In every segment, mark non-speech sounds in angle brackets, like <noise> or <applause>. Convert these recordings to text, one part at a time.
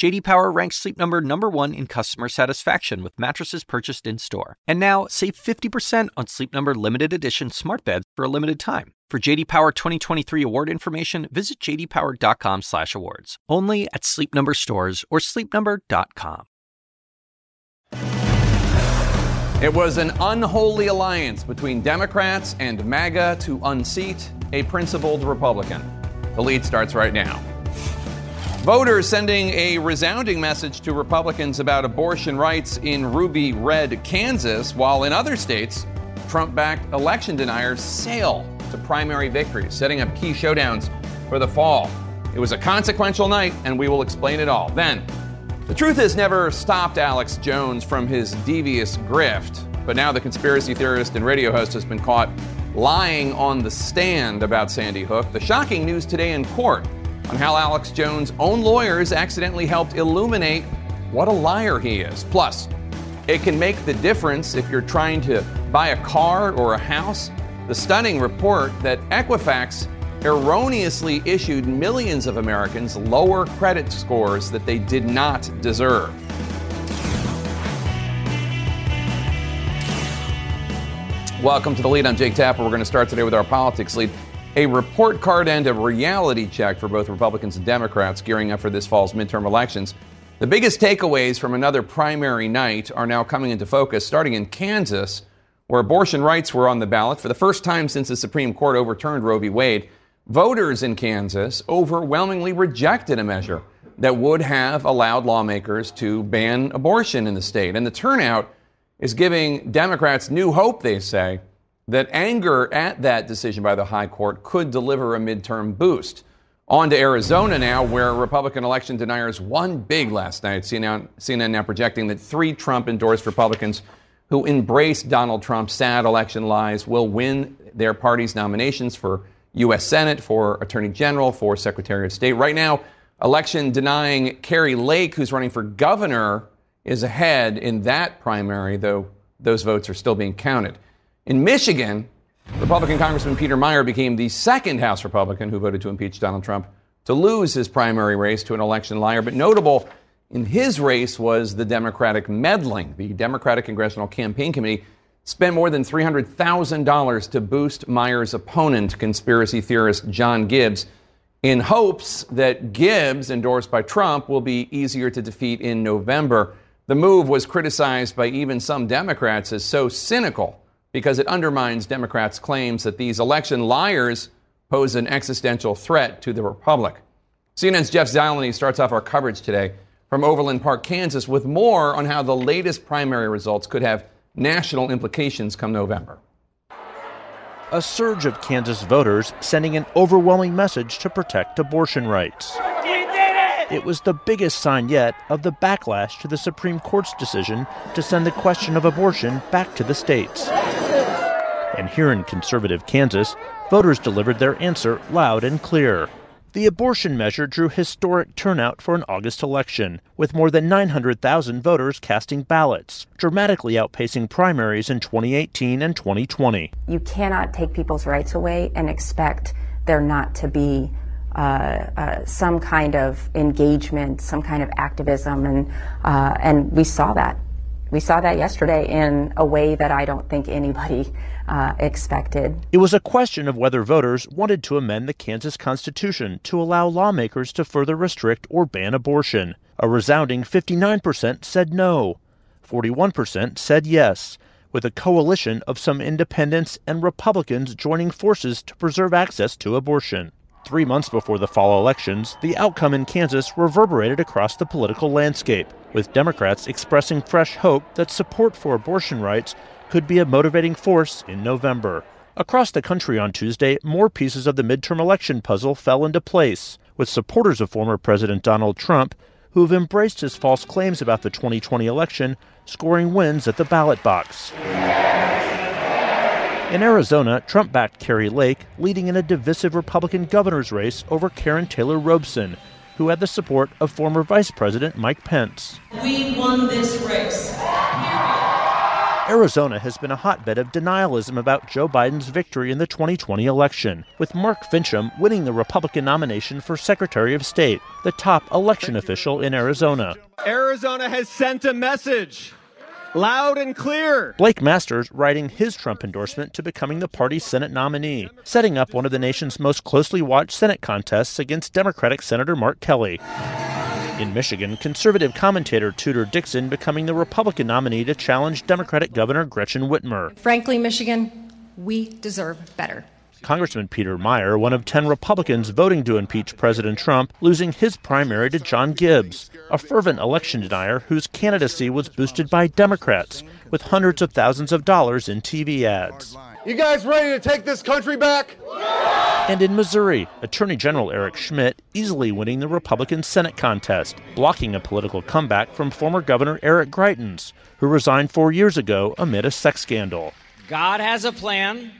JD Power ranks Sleep Number number 1 in customer satisfaction with mattresses purchased in-store. And now, save 50% on Sleep Number limited edition smart beds for a limited time. For JD Power 2023 award information, visit jdpower.com/awards. Only at Sleep Number stores or sleepnumber.com. It was an unholy alliance between Democrats and MAGA to unseat a principled Republican. The lead starts right now. Voters sending a resounding message to Republicans about abortion rights in ruby red Kansas, while in other states, Trump backed election deniers sail to primary victories, setting up key showdowns for the fall. It was a consequential night, and we will explain it all. Then, the truth has never stopped Alex Jones from his devious grift, but now the conspiracy theorist and radio host has been caught lying on the stand about Sandy Hook. The shocking news today in court on how Alex Jones' own lawyers accidentally helped illuminate what a liar he is. Plus, it can make the difference if you're trying to buy a car or a house the stunning report that Equifax erroneously issued millions of Americans lower credit scores that they did not deserve. Welcome to the lead. I'm Jake Tapper. We're going to start today with our politics lead. A report card and a reality check for both Republicans and Democrats gearing up for this fall's midterm elections. The biggest takeaways from another primary night are now coming into focus, starting in Kansas, where abortion rights were on the ballot for the first time since the Supreme Court overturned Roe v. Wade. Voters in Kansas overwhelmingly rejected a measure that would have allowed lawmakers to ban abortion in the state. And the turnout is giving Democrats new hope, they say, that anger at that decision by the high court could deliver a midterm boost. On to Arizona now, where Republican election deniers won big last night. CNN, CNN now projecting that three Trump endorsed Republicans who embrace Donald Trump's sad election lies will win their party's nominations for U.S. Senate, for Attorney General, for Secretary of State. Right now, election denying Kari Lake, who's running for governor, is ahead in that primary, though those votes are still being counted. In Michigan, Republican Congressman Peter Meijer became the second House Republican who voted to impeach Donald Trump to lose his primary race to an election liar. But notable in his race was the Democratic meddling. The Democratic Congressional Campaign Committee spent more than $300,000 to boost Meijer's opponent, conspiracy theorist John Gibbs, in hopes that Gibbs, endorsed by Trump, will be easier to defeat in November. The move was criticized by even some Democrats as so cynical because it undermines Democrats' claims that these election liars pose an existential threat to the Republic. CNN's Jeff Zeleny starts off our coverage today from Overland Park, Kansas, with more on how the latest primary results could have national implications come November. A surge of Kansas voters sending an overwhelming message to protect abortion rights. It was the biggest sign yet of the backlash to the Supreme Court's decision to send the question of abortion back to the states. And here in conservative Kansas, voters delivered their answer loud and clear. The abortion measure drew historic turnout for an August election, with more than 900,000 voters casting ballots, dramatically outpacing primaries in 2018 and 2020. You cannot take people's rights away and expect there not to be uh, uh, some kind of engagement, some kind of activism, and uh, and we saw that. We saw that yesterday in a way that I don't think anybody uh, expected. It was a question of whether voters wanted to amend the Kansas Constitution to allow lawmakers to further restrict or ban abortion. A resounding 59% said no, 41% said yes, with a coalition of some independents and Republicans joining forces to preserve access to abortion. Three months before the fall elections, the outcome in Kansas reverberated across the political landscape, with Democrats expressing fresh hope that support for abortion rights could be a motivating force in November. Across the country on Tuesday, more pieces of the midterm election puzzle fell into place, with supporters of former President Donald Trump who have embraced his false claims about the 2020 election scoring wins at the ballot box. In Arizona, Trump backed Kari Lake, leading in a divisive Republican governor's race over Karrin Taylor Robson, who had the support of former Vice President Mike Pence. We won this race. Arizona has been a hotbed of denialism about Joe Biden's victory in the 2020 election, with Mark Finchem winning the Republican nomination for Secretary of State, the top election official in Arizona. Arizona has sent a message loud and clear. Blake Masters writing his Trump endorsement to becoming the party's Senate nominee, setting up one of the nation's most closely watched Senate contests against Democratic Senator Mark Kelly. In Michigan, conservative commentator Tudor Dixon becoming the Republican nominee to challenge Democratic Governor Gretchen Whitmer. Frankly, Michigan, we deserve better. Congressman Peter Meijer, one of 10 Republicans voting to impeach President Trump, losing his primary to John Gibbs, a fervent election denier whose candidacy was boosted by Democrats, with hundreds of thousands of dollars in TV ads. You guys ready to take this country back? And in Missouri, Attorney General Eric Schmitt easily winning the Republican Senate contest, blocking a political comeback from former Governor Eric Greitens, who resigned four years ago amid a sex scandal. God has a plan.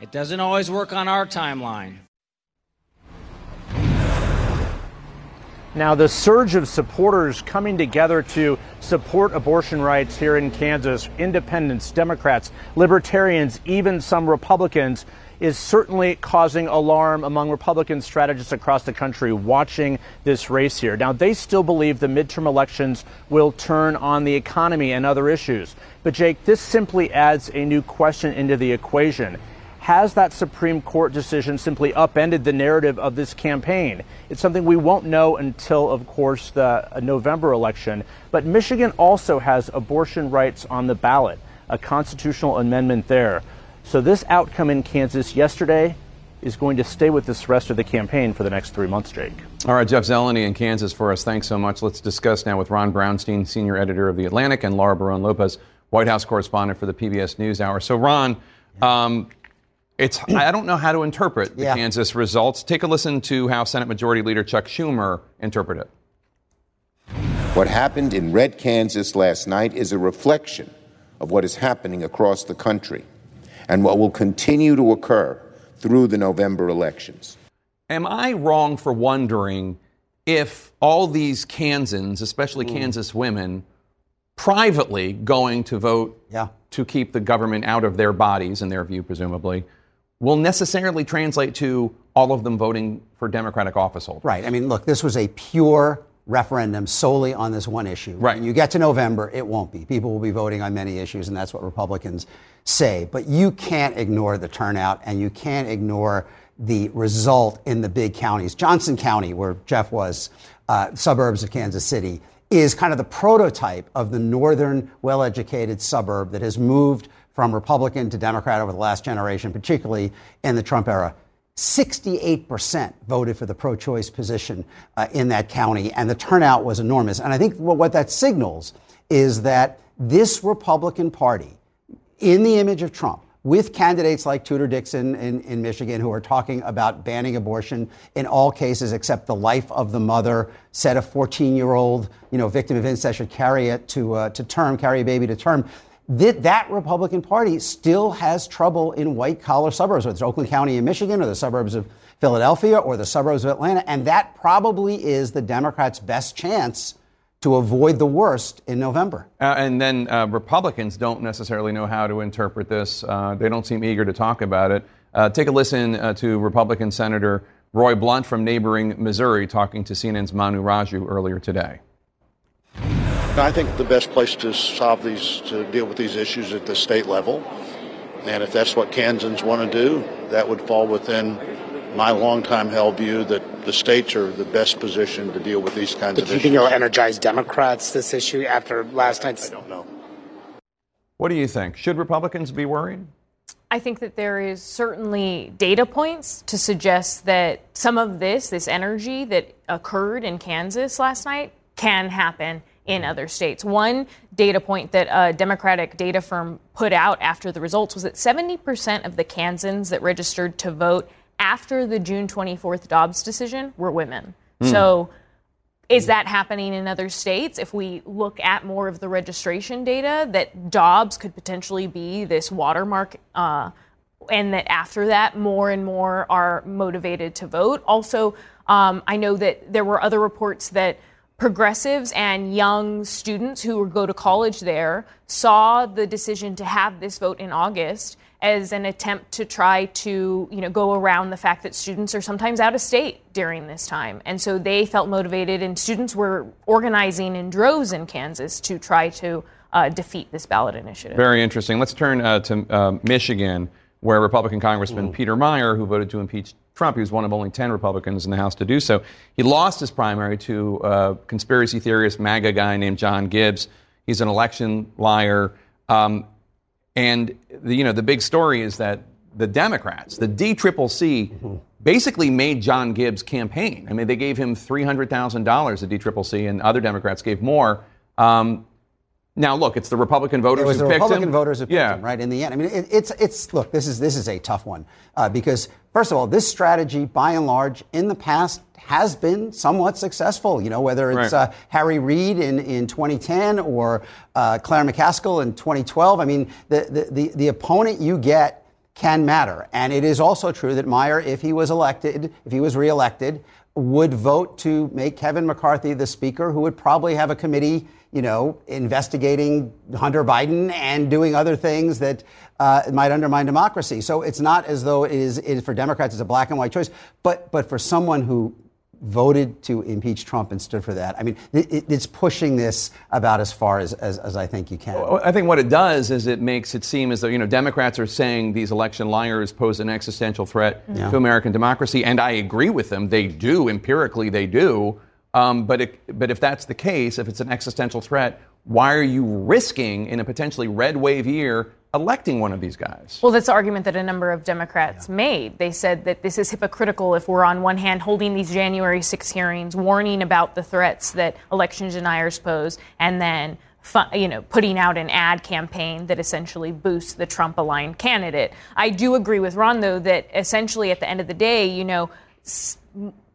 It doesn't always work on our timeline. Now, the surge of supporters coming together to support abortion rights here in Kansas, independents, Democrats, libertarians, even some Republicans, is certainly causing alarm among Republican strategists across the country watching this race here. Now, they still believe the midterm elections will turn on the economy and other issues. But, Jake, this simply adds a new question into the equation. Has that Supreme Court decision simply upended the narrative of this campaign? It's something we won't know until, of course, the November election. But Michigan also has abortion rights on the ballot, a constitutional amendment there. So this outcome in Kansas yesterday is going to stay with this rest of the campaign for the next three months, Jake. All right, Jeff Zeleny in Kansas for us. Thanks so much. Let's discuss now with Ron Brownstein, senior editor of The Atlantic, and Laura Barrón-López, White House correspondent for the PBS NewsHour. So, Ron, um, it's I don't know how to interpret the yeah. Kansas results. Take a listen to how Senate Majority Leader Chuck Schumer interpreted it. What happened in Red, Kansas last night is a reflection of what is happening across the country and what will continue to occur through the November elections. Am I wrong for wondering if all these Kansans, especially mm. Kansas women, privately going to vote yeah. to keep the government out of their bodies, in their view, presumably, will necessarily translate to all of them voting for Democratic office holders. Right. I mean, look, this was a pure referendum solely on this one issue. Right. When you get to November, it won't be. People will be voting on many issues, and that's what Republicans say. But you can't ignore the turnout, and you can't ignore the result in the big counties. Johnson County, where Jeff was, uh, suburbs of Kansas City, is kind of the prototype of the northern, well educated suburb that has moved from Republican to Democrat over the last generation, particularly in the Trump era. 68% voted for the pro choice position uh, in that county, and the turnout was enormous. And I think what that signals is that this Republican Party, in the image of Trump, with candidates like Tudor Dixon in, in Michigan who are talking about banning abortion in all cases except the life of the mother, said a 14 year old you know, victim of incest should carry it to, uh, to term, carry a baby to term that, that Republican Party still has trouble in white collar suburbs, whether it's Oakland County in Michigan or the suburbs of Philadelphia or the suburbs of Atlanta. And that probably is the Democrats' best chance to avoid the worst in November. Uh, and then uh, Republicans don't necessarily know how to interpret this. Uh, they don't seem eager to talk about it. Uh, take a listen uh, to Republican Senator Roy Blunt from neighboring Missouri talking to CNN's Manu Raju earlier today. I think the best place to solve these, to deal with these issues at the state level. And if that's what Kansans want to do, that would fall within my longtime held view that the states are the best position to deal with these kinds but of do you think it'll energize Democrats this issue after last night's? I don't know. What do you think? Should Republicans be worried? I think that there is certainly data points to suggest that some of this, this energy that occurred in Kansas last night, can happen in other states. One data point that a Democratic data firm put out after the results was that 70% of the Kansans that registered to vote after the June 24th Dobbs decision were women. Mm. So is that happening in other states? If we look at more of the registration data, that Dobbs could potentially be this watermark uh, and that after that, more and more are motivated to vote. Also, um, I know that there were other reports that progressives and young students who go to college there saw the decision to have this vote in August as an attempt to try to you know go around the fact that students are sometimes out of state during this time and so they felt motivated and students were organizing in droves in Kansas to try to uh, defeat this ballot initiative. Very interesting. Let's turn uh, to uh, Michigan, where Republican Congressman mm. Peter Meijer who voted to impeach Trump, he was one of only 10 Republicans in the House to do so, he lost his primary to a conspiracy theorist, MAGA guy named John Gibbs. He's an election liar. Um, and the, you know the big story is that the Democrats, the DCCC, mm-hmm. basically made John Gibbs campaign. I mean, they gave him three hundred thousand dollars. The DCCC and other Democrats gave more. Um, now, look, it's the Republican voters it was who the picked Republican him. voters who picked yeah. him, right? In the end, I mean, it, it's it's look, this is this is a tough one uh, because first of all, this strategy, by and large, in the past has been somewhat successful. You know, whether it's right. uh, Harry Reid in, in 2010 or uh, Claire McCaskill in 2012. I mean, the, the, the, the opponent you get can matter. And it is also true that Meijer, if he was elected, if he was reelected, would vote to make Kevin McCarthy the speaker, who would probably have a committee, you know, investigating Hunter Biden and doing other things that uh, might undermine democracy. So it's not as though it is, it for Democrats it's a black and white choice, but but for someone who voted to impeach Trump and stood for that. I mean, it, it's pushing this about as far as, as, as, I think you can. I think what it does is it makes it seem as though, you know, Democrats are saying these election liars pose an existential threat yeah. to American democracy, and I agree with them. They do, empirically, they do. Um, but, it, but if that's the case, if it's an existential threat, why are you risking in a potentially red wave year electing one of these guys. Well, that's the argument that a number of Democrats yeah. made. They said that this is hypocritical if we're on one hand holding these January 6 hearings, warning about the threats that election deniers pose, and then you know, putting out an ad campaign that essentially boosts the Trump aligned candidate. I do agree with Ron, though, that essentially at the end of the day, you know,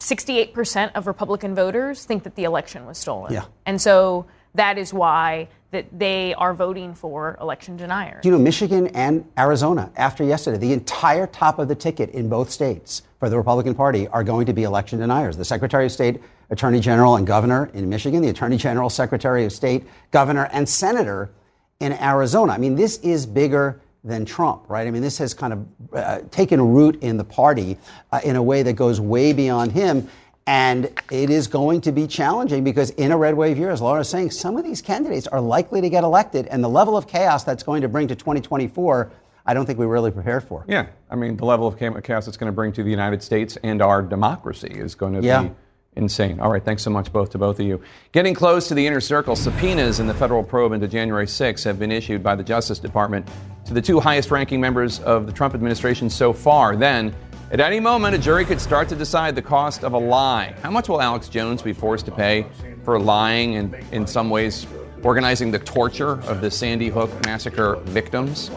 68% of Republican voters think that the election was stolen. Yeah. And so that is why that they are voting for election deniers. You know, Michigan and Arizona, after yesterday, the entire top of the ticket in both states for the Republican Party are going to be election deniers. The Secretary of State, Attorney General, and Governor in Michigan, the Attorney General, Secretary of State, Governor, and Senator in Arizona. I mean, this is bigger than Trump, right? I mean, this has kind of uh, taken root in the party uh, in a way that goes way beyond him. And it is going to be challenging because in a red wave year, as Laura is saying, some of these candidates are likely to get elected. And the level of chaos that's going to bring to 2024, I don't think we're really prepared for. Yeah. I mean, the level of chaos it's going to bring to the United States and our democracy is going to yeah. be insane. All right, thanks so much both to both of you. Getting close to the inner circle, subpoenas in the federal probe into January 6 have been issued by the Justice Department to the two highest ranking members of the Trump administration so far. Then at any moment, a jury could start to decide the cost of a lie. How much will Alex Jones be forced to pay for lying and, in some ways, organizing the torture of the Sandy Hook massacre victims?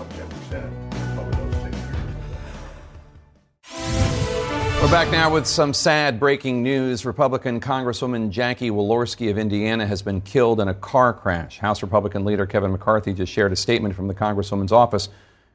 We're back now with some sad breaking news. Republican Congresswoman Jackie Walorski of Indiana has been killed in a car crash. House Republican leader Kevin McCarthy just shared a statement from the Congresswoman's office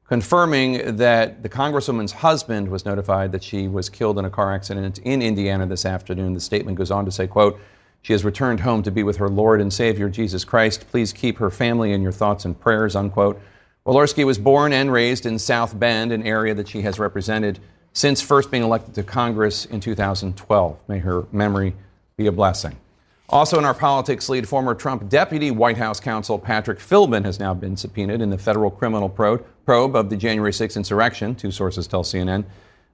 confirming that the Congresswoman's husband was notified that she was killed in a car accident in Indiana this afternoon. The statement goes on to say, quote, she has returned home to be with her Lord and Savior, Jesus Christ. Please keep her family in your thoughts and prayers, unquote. Walorski was born and raised in South Bend, an area that she has represented since first being elected to Congress in 2012. May her memory be a blessing. Also in our politics lead, former Trump deputy White House counsel Patrick Philbin has now been subpoenaed in the federal criminal probe of the January 6th insurrection, two sources tell CNN.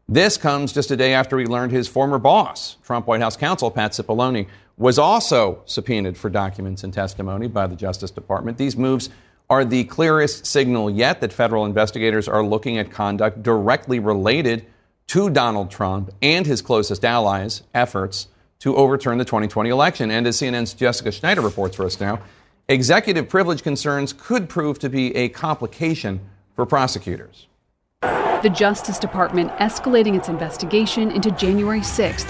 This comes just a day after we learned his former boss, Trump White House counsel Pat Cipollone, was also subpoenaed for documents and testimony by the Justice Department. These moves are the clearest signal yet that federal investigators are looking at conduct directly related to Donald Trump and his closest allies' efforts to overturn the 2020 election. And as CNN's Jessica Schneider reports for us now, executive privilege concerns could prove to be a complication for prosecutors. The Justice Department escalating its investigation into January 6th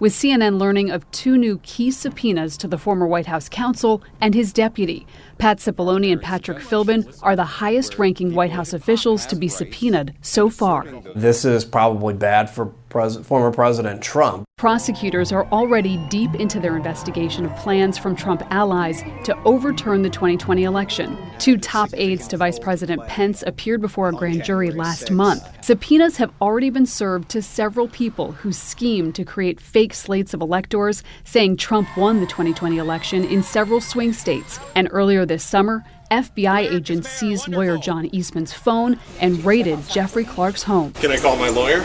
with CNN learning of two new key subpoenas to the former White House counsel and his deputy. Pat Cipollone and Patrick Philbin are the highest ranking White House officials to be subpoenaed so far. This is probably bad for pres- former President Trump. Prosecutors are already deep into their investigation of plans from Trump allies to overturn the 2020 election. Two top aides to Vice President Pence appeared before a grand jury last month. Subpoenas have already been served to several people who schemed to create fake slates of electors, saying Trump won the 2020 election in several swing states. And earlier this summer, FBI agents seized lawyer John Eastman's phone and raided Jeffrey Clark's home. Can I call my lawyer?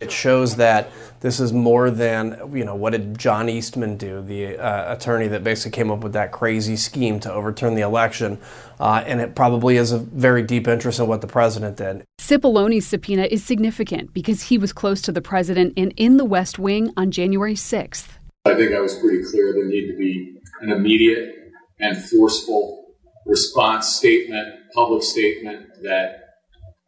It shows that this is more than, you know, what did John Eastman do, the uh, attorney that basically came up with that crazy scheme to overturn the election. Uh, and it probably is a very deep interest in what the president did. Cipollone's subpoena is significant because he was close to the president and in the West Wing on January 6th. I think I was pretty clear there needed to be an immediate and forceful response statement, public statement that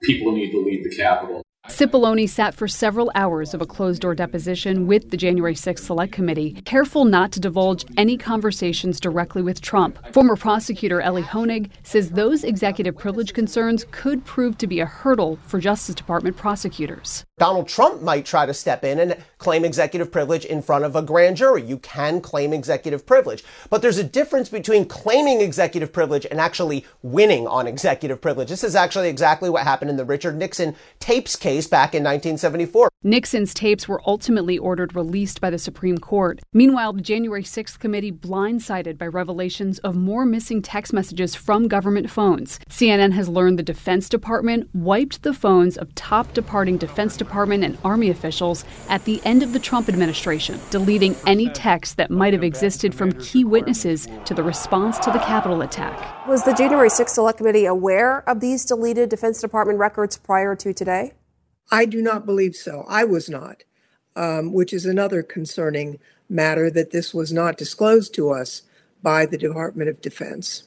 people need to leave the Capitol. Cipollone sat for several hours of a closed door deposition with the January 6th Select Committee, careful not to divulge any conversations directly with Trump. Former prosecutor Elie Honig says those executive privilege concerns could prove to be a hurdle for Justice Department prosecutors. Donald Trump might try to step in and claim executive privilege in front of a grand jury. You can claim executive privilege. But there's a difference between claiming executive privilege and actually winning on executive privilege. This is actually exactly what happened in the Richard Nixon tapes case back in 1974. Nixon's tapes were ultimately ordered released by the Supreme Court. Meanwhile, the January 6th committee blindsided by revelations of more missing text messages from government phones. CNN has learned the Defense Department wiped the phones of top departing Defense Department and Army officials at the end of the Trump administration, deleting any texts that might have existed from key witnesses to the response to the Capitol attack. Was the January 6th Select Committee aware of these deleted Defense Department records prior to today? I do not believe so. I was not, um, which is another concerning matter that this was not disclosed to us by the Department of Defense.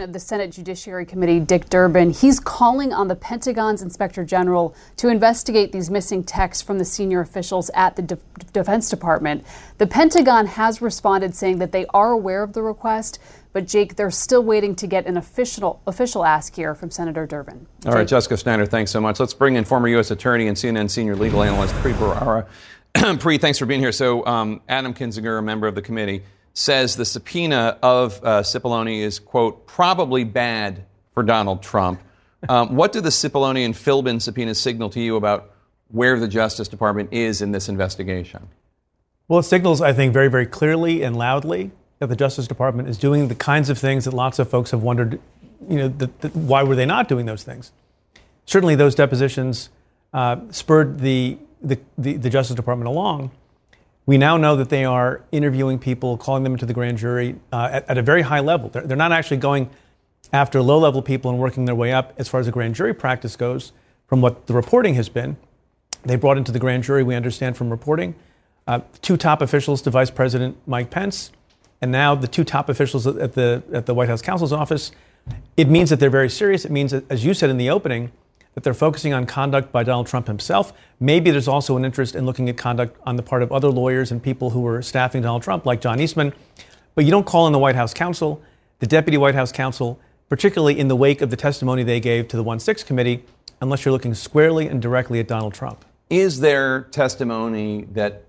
Chairman of the Senate Judiciary Committee, Dick Durbin, he's calling on the Pentagon's inspector general to investigate these missing texts from the senior officials at the De- Defense Department. The Pentagon has responded saying that they are aware of the request, but Jake, they're still waiting to get an official official ask here from Senator Durbin. All right, Jessica Schneider, thanks so much. Let's bring in former U.S. Attorney and CNN senior legal analyst Preet Bharara. <clears throat> Preet, thanks for being here. So, um, Adam Kinzinger, a member of the committee, says the subpoena of uh, Cipollone is, quote, probably bad for Donald Trump. <laughs> Um, what do the Cipollone and Philbin subpoenas signal to you about where the Justice Department is in this investigation? Well, it signals, I think, very, very clearly and loudly that the Justice Department is doing the kinds of things that lots of folks have wondered, you know, why were they not doing those things? Certainly, those depositions uh, spurred the, the, the, the Justice Department along. We now know that they are interviewing people, calling them into the grand jury uh, at, at, a very high level. They're, they're not actually going after low level people and working their way up as far as the grand jury practice goes, from what the reporting has been. They brought into the grand jury, we understand from reporting, uh, two top officials to Vice President Mike Pence, and now the two top officials at the, at the White House counsel's office. It means that they're very serious. It means, that, as you said in the opening, that they're focusing on conduct by Donald Trump himself. Maybe there's also an interest in looking at conduct on the part of other lawyers and people who were staffing Donald Trump, like John Eastman. But you don't call in the White House counsel, the deputy White House counsel, particularly in the wake of the testimony they gave to the 1 6 committee, unless you're looking squarely and directly at Donald Trump. Is there testimony that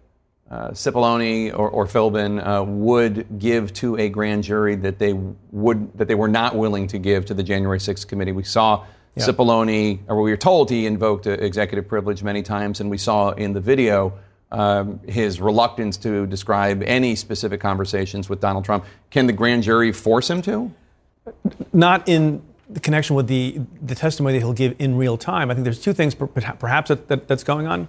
uh, Cipollone or, or Philbin uh, would give to a grand jury that they would that they were not willing to give to the January 6th committee? We saw yeah. Cipollone, or we were told he invoked executive privilege many times, and we saw in the video um, his reluctance to describe any specific conversations with Donald Trump. Can the grand jury force him to? Not in the connection with the, the testimony that he'll give in real time. I think there's two things perhaps that, that, that's going on.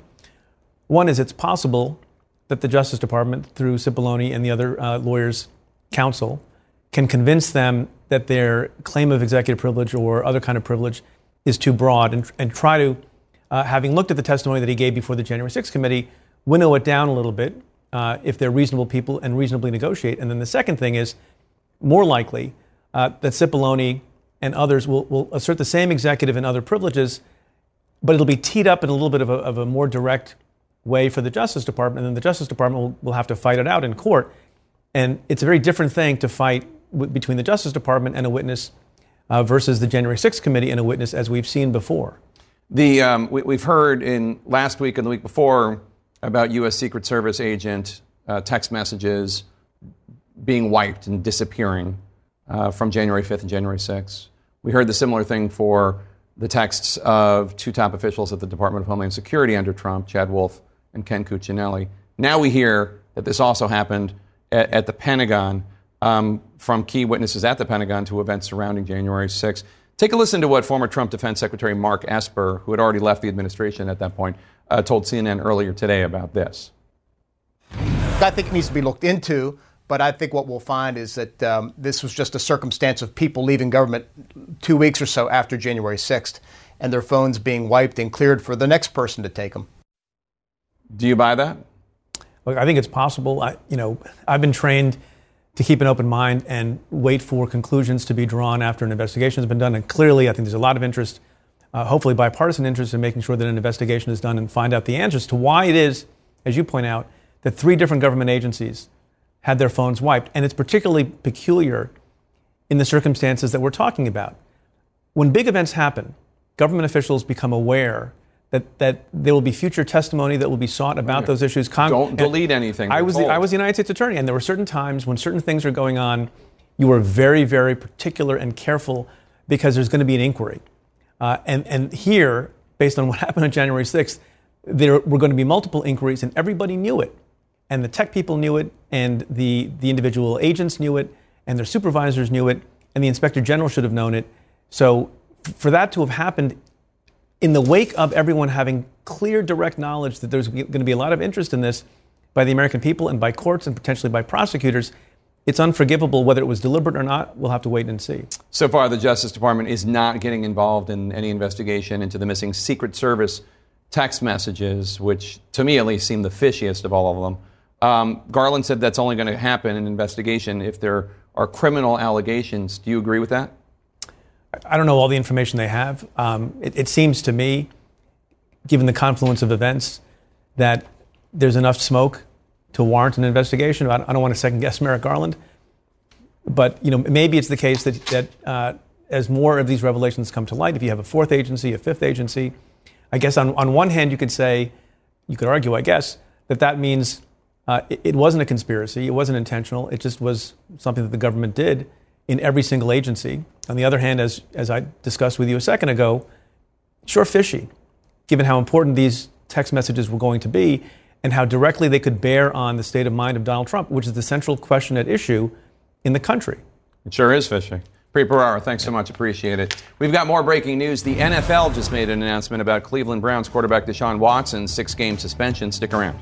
One is it's possible that the Justice Department, through Cipollone and the other uh, lawyers' counsel, can convince them that their claim of executive privilege or other kind of privilege is too broad and, and try to, uh, having looked at the testimony that he gave before the January 6th committee, winnow it down a little bit uh, if they're reasonable people and reasonably negotiate. And then the second thing is more likely uh, that Cipollone and others will, will assert the same executive and other privileges but it'll be teed up in a little bit of a, of a more direct way for the Justice Department, and then the Justice Department will, will have to fight it out in court. And it's a very different thing to fight between the Justice Department and a witness uh, versus the January 6th committee and a witness, as we've seen before. The um, we, have heard in last week and the week before about U.S. Secret Service agent uh, text messages being wiped and disappearing uh, from January 5th and January 6th. We heard the similar thing for the texts of two top officials at the Department of Homeland Security under Trump, Chad Wolf and Ken Cuccinelli. Now we hear that this also happened at, at the Pentagon um, from key witnesses at the Pentagon to events surrounding January 6th. Take a listen to what former Trump Defense Secretary Mark Esper, who had already left the administration at that point, uh, told CNN earlier today about this. I think it needs to be looked into, but I think what we'll find is that um, this was just a circumstance of people leaving government two weeks or so after January 6th and their phones being wiped and cleared for the next person to take them. Do you buy that? Look, I think it's possible. I, you know, I've been trained to keep an open mind and wait for conclusions to be drawn after an investigation has been done. And clearly, I think there's a lot of interest, uh, hopefully bipartisan interest, in making sure that an investigation is done and find out the answers to why it is, as you point out, that three different government agencies had their phones wiped. And it's particularly peculiar in the circumstances that we're talking about. When big events happen, government officials become aware that, that there will be future testimony that will be sought about those issues. Con- Don't delete anything. I was, the, I was the United States Attorney, and there were certain times when certain things are going on, you were very, very particular and careful because there's going to be an inquiry. Uh, and, and here, based on what <laughs> happened on January 6th, there were going to be multiple inquiries, and everybody knew it. And the tech people knew it, and the, the individual agents knew it, and their supervisors knew it, and the inspector general should have known it. So, for that to have happened in the wake of everyone having clear, direct knowledge that there's going to be a lot of interest in this by the American people and by courts and potentially by prosecutors, it's unforgivable whether it was deliberate or not. We'll have to wait and see. So far, the Justice Department is not getting involved in any investigation into the missing Secret Service text messages, which to me at least seem the fishiest of all of them. Um, Garland said that's only going to happen in investigation if there are criminal allegations. Do you agree with that? I don't know all the information they have. Um, it, it, seems to me, given the confluence of events, that there's enough smoke to warrant an investigation. I don't, want to second guess Merrick Garland, but you know maybe it's the case that that uh, as more of these revelations come to light, if you have a fourth agency, a fifth agency, I guess on on one hand you could say, you could argue, I guess, that that means uh, it, it wasn't a conspiracy, it wasn't intentional, it just was something that the government did in every single agency. On the other hand, as, as I discussed with you a second ago, sure fishy, given how important these text messages were going to be and how directly they could bear on the state of mind of Donald Trump, which is the central question at issue in the country. It sure is fishy. Preet Bharara, thanks so much. Appreciate it. We've got more breaking news. The NFL just made an announcement about Cleveland Browns quarterback Deshaun Watson's six game suspension. Stick around.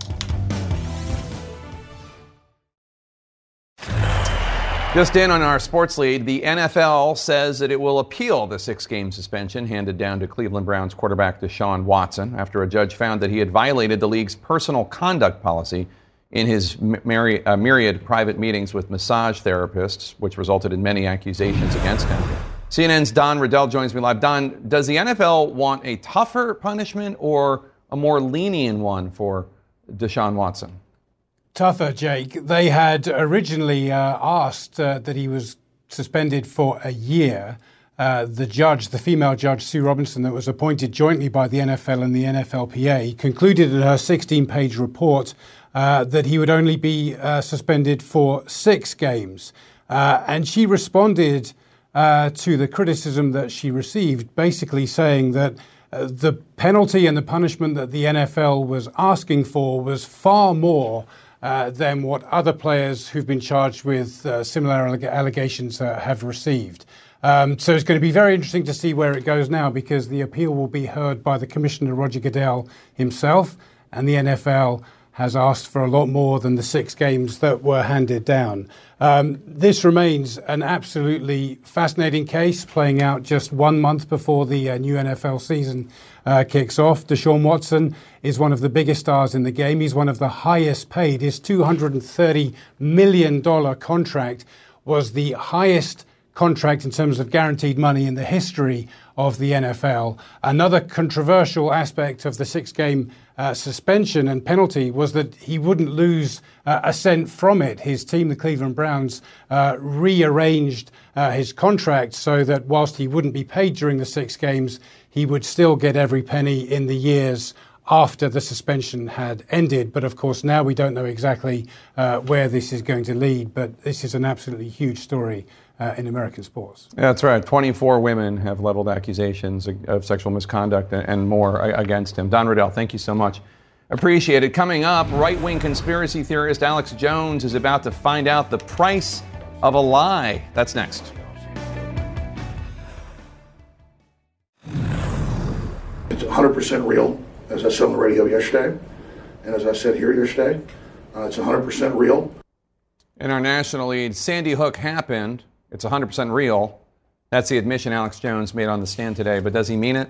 Just in on our sports lead, the NFL says that it will appeal the six game suspension handed down to Cleveland Browns quarterback Deshaun Watson after a judge found that he had violated the league's personal conduct policy in his myriad, uh, myriad private meetings with massage therapists, which resulted in many accusations against him. CNN's Don Riddell joins me live. Don, does the NFL want a tougher punishment or a more lenient one for Deshaun Watson? Tougher, Jake. They had originally uh, asked uh, that he was suspended for a year. Uh, the judge, the female judge, Sue Robinson, that was appointed jointly by the NFL and the NFLPA, concluded in her 16 page report uh, that he would only be uh, suspended for six games. Uh, and she responded to the criticism that she received, basically saying that. the penalty and the punishment that the NFL was asking for was far more uh, than what other players who've been charged with uh, similar allegations uh, have received. Um, so it's going to be very interesting to see where it goes now because the appeal will be heard by the Commissioner Roger Goodell himself, and the NFL has asked for a lot more than the six games that were handed down. Um, this remains an absolutely fascinating case playing out just one month before the uh, new NFL season uh, kicks off. Deshaun Watson is one of the biggest stars in the game. He's one of the highest paid. His $230 million contract was the highest contract in terms of guaranteed money in the history of the NFL. Another controversial aspect of the six game uh, suspension and penalty was that he wouldn't lose uh, a cent from it. His team, the Cleveland Browns, uh, rearranged uh, his contract so that whilst he wouldn't be paid during the six games, he would still get every penny in the years after the suspension had ended. But of course, now we don't know exactly uh, where this is going to lead. But this is an absolutely huge story uh, in American sports. That's right. 24 women have leveled accusations of sexual misconduct and more against him. Don Riddell, thank you so much. Appreciate it. Coming up, right wing conspiracy theorist Alex Jones is about to find out the price of a lie. That's next. It's 100% real, as I said on the radio yesterday, and as I said here yesterday. Uh, it's 100% real. In our national lead, Sandy Hook happened. It's 100% real. That's the admission Alex Jones made on the stand today, but does he mean it?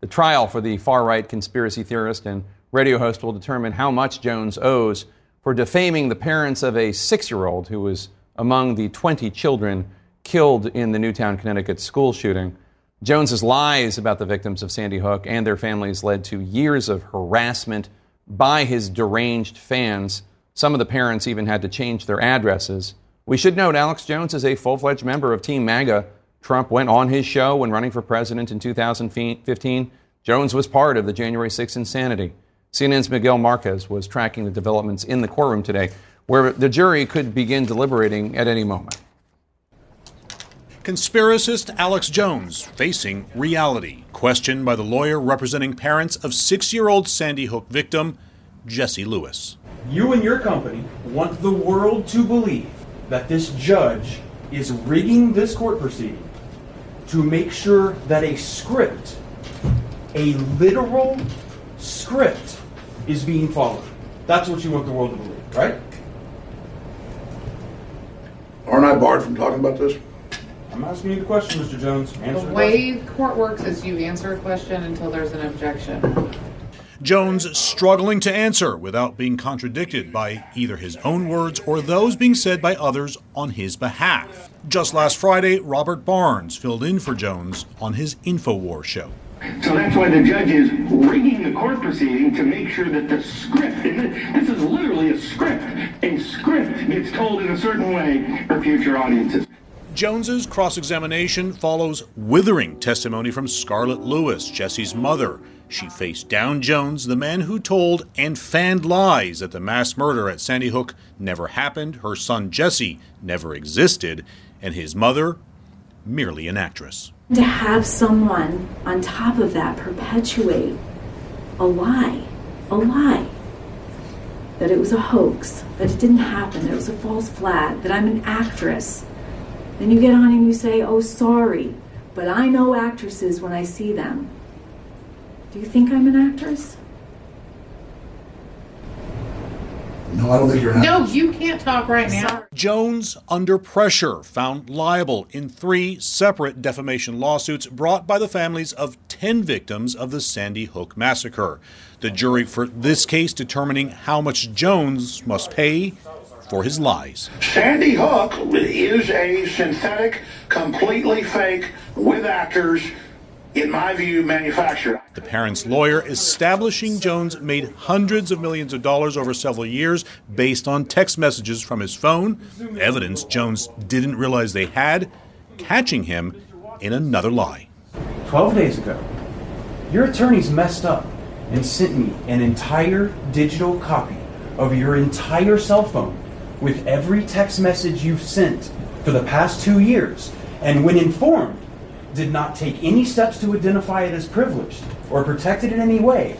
The trial for the far right conspiracy theorist and radio host will determine how much Jones owes for defaming the parents of a six year old who was among the 20 children killed in the Newtown, Connecticut school shooting. Jones's lies about the victims of Sandy Hook and their families led to years of harassment by his deranged fans. Some of the parents even had to change their addresses. We should note Alex Jones is a full fledged member of Team MAGA. Trump went on his show when running for president in 2015. Jones was part of the January 6 insanity. CNN's Miguel Marquez was tracking the developments in the courtroom today, where the jury could begin deliberating at any moment. Conspiracist Alex Jones facing reality, questioned by the lawyer representing parents of six year old Sandy Hook victim, Jesse Lewis. You and your company want the world to believe that this judge is rigging this court proceeding to make sure that a script, a literal script, is being followed. That's what you want the world to believe, right? Aren't I barred from talking about this? I'm asking you the question, Mr. Jones. Answer the way the court works is you answer a question until there's an objection. Jones struggling to answer without being contradicted by either his own words or those being said by others on his behalf. Just last Friday, Robert Barnes filled in for Jones on his InfoWars show. So that's why the judge is rigging the court proceeding to make sure that the script, this is literally a script, a script gets told in a certain way for future audiences. Jones's cross-examination follows withering testimony from Scarlett Lewis, Jesse's mother, she faced down Jones, the man who told and fanned lies that the mass murder at Sandy Hook never happened, her son Jesse never existed, and his mother merely an actress. To have someone on top of that perpetuate a lie, a lie, that it was a hoax, that it didn't happen, that it was a false flag, that I'm an actress. Then you get on and you say, oh, sorry, but I know actresses when I see them. Do you think I'm an actress? No, I don't think you're an No, you can't talk right now. Jones, under pressure, found liable in three separate defamation lawsuits brought by the families of 10 victims of the Sandy Hook massacre. The jury for this case determining how much Jones must pay for his lies. Sandy Hook is a synthetic, completely fake, with actors in my view, manufactured. The parents' lawyer establishing Jones made hundreds of millions of dollars over several years based on text messages from his phone, evidence Jones didn't realize they had, catching him in another lie. 12 days ago, your attorneys messed up and sent me an entire digital copy of your entire cell phone with every text message you've sent for the past two years. And when informed, did not take any steps to identify it as privileged or protect it in any way.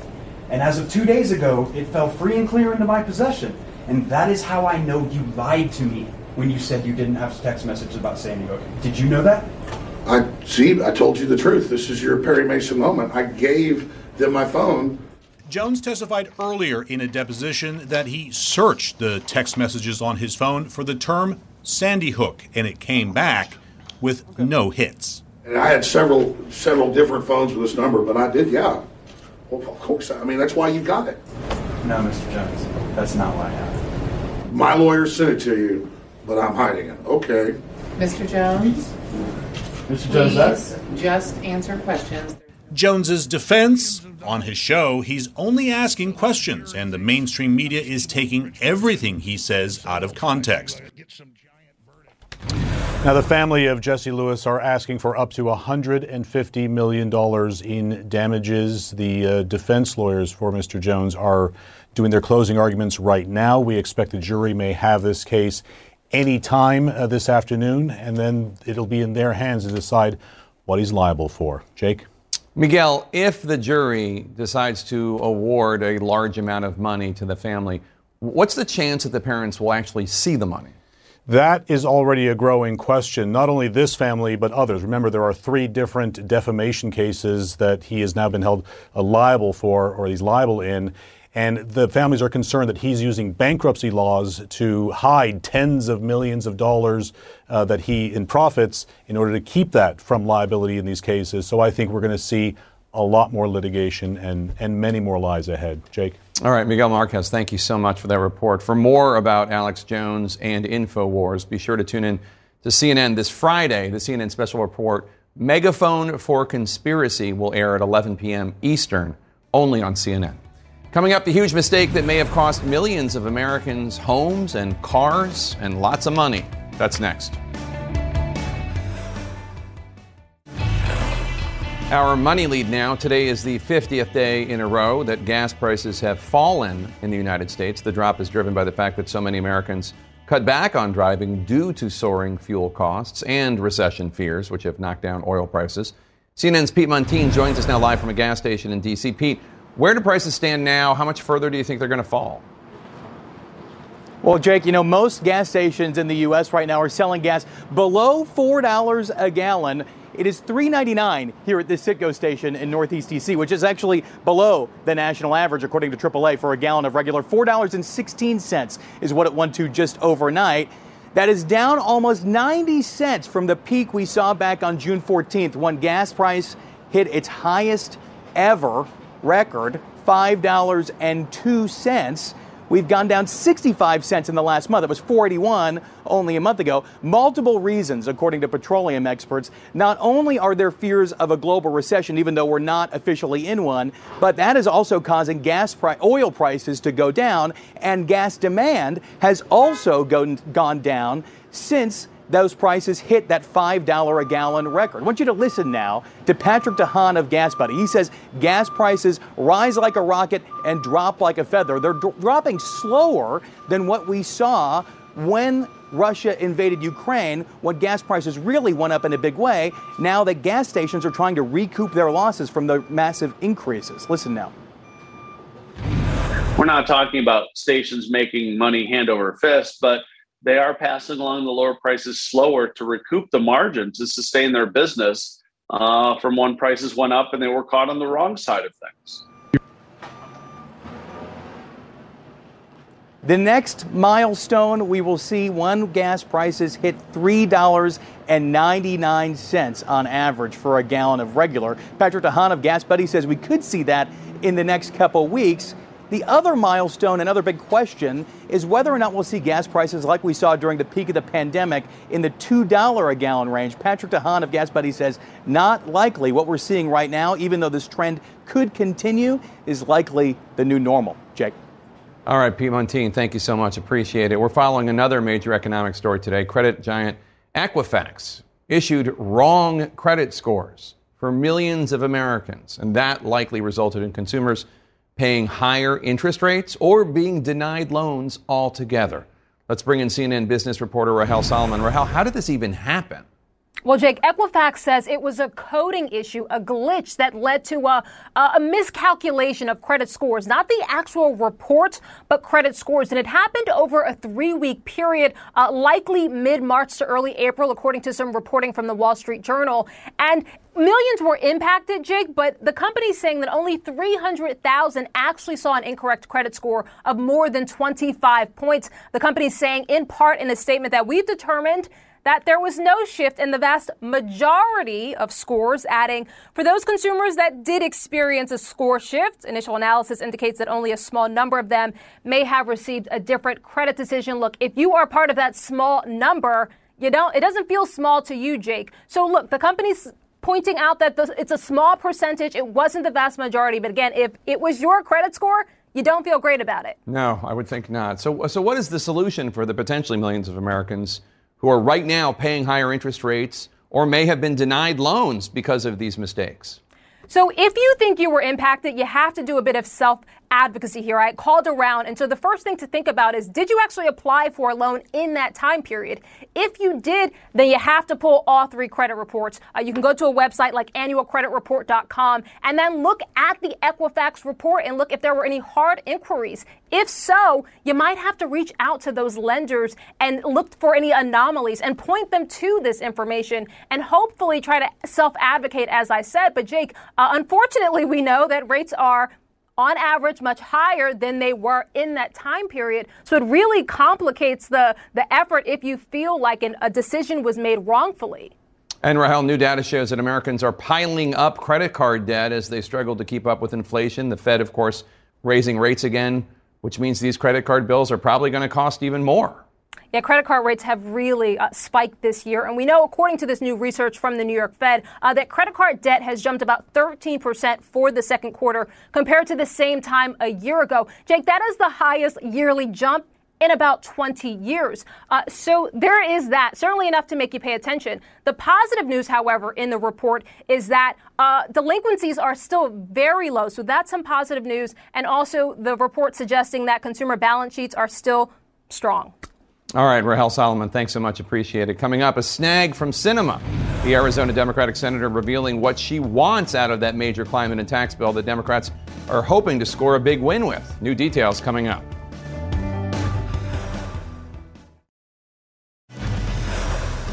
And as of two days ago, it fell free and clear into my possession. And that is how I know you lied to me when you said you didn't have text messages about Sandy Hook. Did you know that? I see. I told you the truth. This is your Perry Mason moment. I gave them my phone. Jones testified earlier in a deposition that he searched the text messages on his phone for the term Sandy Hook, and it came back with no hits. And I had several several different phones with this number, but I did, yeah. Well, of course. I mean, that's why you got it. No, Mr. Jones, that's not why I have it. My lawyer sent it to you, but I'm hiding it. Okay. Mr. Jones? Mr. Jones, that- Please just answer questions. Jones's defense on his show, he's only asking questions, and the mainstream media is taking everything he says out of context. Now, the family of Jesse Lewis are asking for up to $150 million in damages. The uh, defense lawyers for Mr. Jones are doing their closing arguments right now. We expect the jury may have this case any time uh, this afternoon, and then it'll be in their hands to decide what he's liable for. Jake? Miguel, if the jury decides to award a large amount of money to the family, what's the chance that the parents will actually see the money? That is already a growing question. Not only this family, but others. Remember, there are three different defamation cases that he has now been held liable for, or he's liable in. And the families are concerned that he's using bankruptcy laws to hide tens of millions of dollars uh, that he in profits in order to keep that from liability in these cases. So I think we're going to see a lot more litigation and, and many more lies ahead. Jake? All right, Miguel Marquez, thank you so much for that report. For more about Alex Jones and InfoWars, be sure to tune in to CNN this Friday. The CNN special report, Megaphone for Conspiracy, will air at 11 p.m. Eastern, only on CNN. Coming up, the huge mistake that may have cost millions of Americans homes and cars and lots of money. That's next. Our money lead now. Today is the 50th day in a row that gas prices have fallen in the United States. The drop is driven by the fact that so many Americans cut back on driving due to soaring fuel costs and recession fears, which have knocked down oil prices. CNN's Pete Muntean joins us now live from a gas station in D.C. Pete, where do prices stand now? How much further do you think they're going to fall? Well, Jake, you know, most gas stations in the U.S. right now are selling gas below $4 a gallon. It is $3.99 here at this Citgo station in Northeast DC, which is actually below the national average, according to AAA, for a gallon of regular. $4.16 is what it went to just overnight. That is down almost 90 cents from the peak we saw back on June 14th when gas price hit its highest ever record, $5.02. We've gone down 65 cents in the last month. It was 481 only a month ago. Multiple reasons, according to petroleum experts. Not only are there fears of a global recession, even though we're not officially in one, but that is also causing gas pri- oil prices to go down, and gas demand has also gone, gone down since those prices hit that $5 a gallon record. I want you to listen now to Patrick DeHaan of Gas Buddy. He says gas prices rise like a rocket and drop like a feather. They're dropping slower than what we saw when Russia invaded Ukraine, when gas prices really went up in a big way. Now that gas stations are trying to recoup their losses from the massive increases. Listen now. We're not talking about stations making money hand over fist, but they are passing along the lower prices slower to recoup the margin to sustain their business uh, from when prices went up and they were caught on the wrong side of things. The next milestone we will see when gas prices hit $3.99 on average for a gallon of regular. Patrick DeHaan of Gas Buddy says we could see that in the next couple weeks. The other milestone, another big question, is whether or not we'll see gas prices like we saw during the peak of the pandemic in the $2 a gallon range. Patrick DeHaan of Gas Buddy says not likely. What we're seeing right now, even though this trend could continue, is likely the new normal. Jake. All right, Pete Muntean, thank you so much. Appreciate it. We're following another major economic story today. Credit giant Equifax issued wrong credit scores for millions of Americans, and that likely resulted in consumers paying higher interest rates or being denied loans altogether. Let's bring in CNN business reporter Rahel Solomon. Rahel, how did this even happen? Well, Jake, Equifax says it was a coding issue, a glitch that led to a, a, miscalculation of credit scores, not the actual report, but credit scores. And it happened over a three week period, uh, likely mid March to early April, according to some reporting from the Wall Street Journal. And Millions were impacted, Jake, but the company's saying that only 300,000 actually saw an incorrect credit score of more than 25 points. The company's saying, in part, in a statement that we've determined that there was no shift in the vast majority of scores, adding, for those consumers that did experience a score shift, initial analysis indicates that only a small number of them may have received a different credit decision. Look, if you are part of that small number, You know, it doesn't feel small to you, Jake. So look, the company's pointing out that the, it's a small percentage. It wasn't the vast majority. But again, if it was your credit score, you don't feel great about it. No, I would think not. So, so what is the solution for the potentially millions of Americans who are right now paying higher interest rates or may have been denied loans because of these mistakes? So if you think you were impacted, you have to do a bit of self advocacy here. I called around. And so the first thing to think about is did you actually apply for a loan in that time period? If you did, then you have to pull all three credit reports. Uh, you can go to a website like annualcreditreport.com and then look at the Equifax report and look if there were any hard inquiries. If so, you might have to reach out to those lenders and look for any anomalies and point them to this information and hopefully try to self advocate, as I said. But, Jake, uh, unfortunately, we know that rates are on average much higher than they were in that time period. So it really complicates the, the effort if you feel like an, a decision was made wrongfully. And Rahel, new data shows that Americans are piling up credit card debt as they struggle to keep up with inflation. The Fed, of course, raising rates again, which means these credit card bills are probably going to cost even more. Yeah, credit card rates have really uh, spiked this year. And we know, according to this new research from the New York Fed, uh, that credit card debt has jumped about 13% for the second quarter compared to the same time a year ago. Jake, that is the highest yearly jump in about 20 years. Uh, so there is that, certainly enough to make you pay attention. The positive news, however, in the report is that uh, delinquencies are still very low. So that's some positive news. And also the report suggesting that consumer balance sheets are still strong. All right, Rahel Solomon, thanks so much. Appreciate it. Coming up, a snag from Sinema. The Arizona Democratic Senator revealing what she wants out of that major climate and tax bill that Democrats are hoping to score a big win with. New details coming up.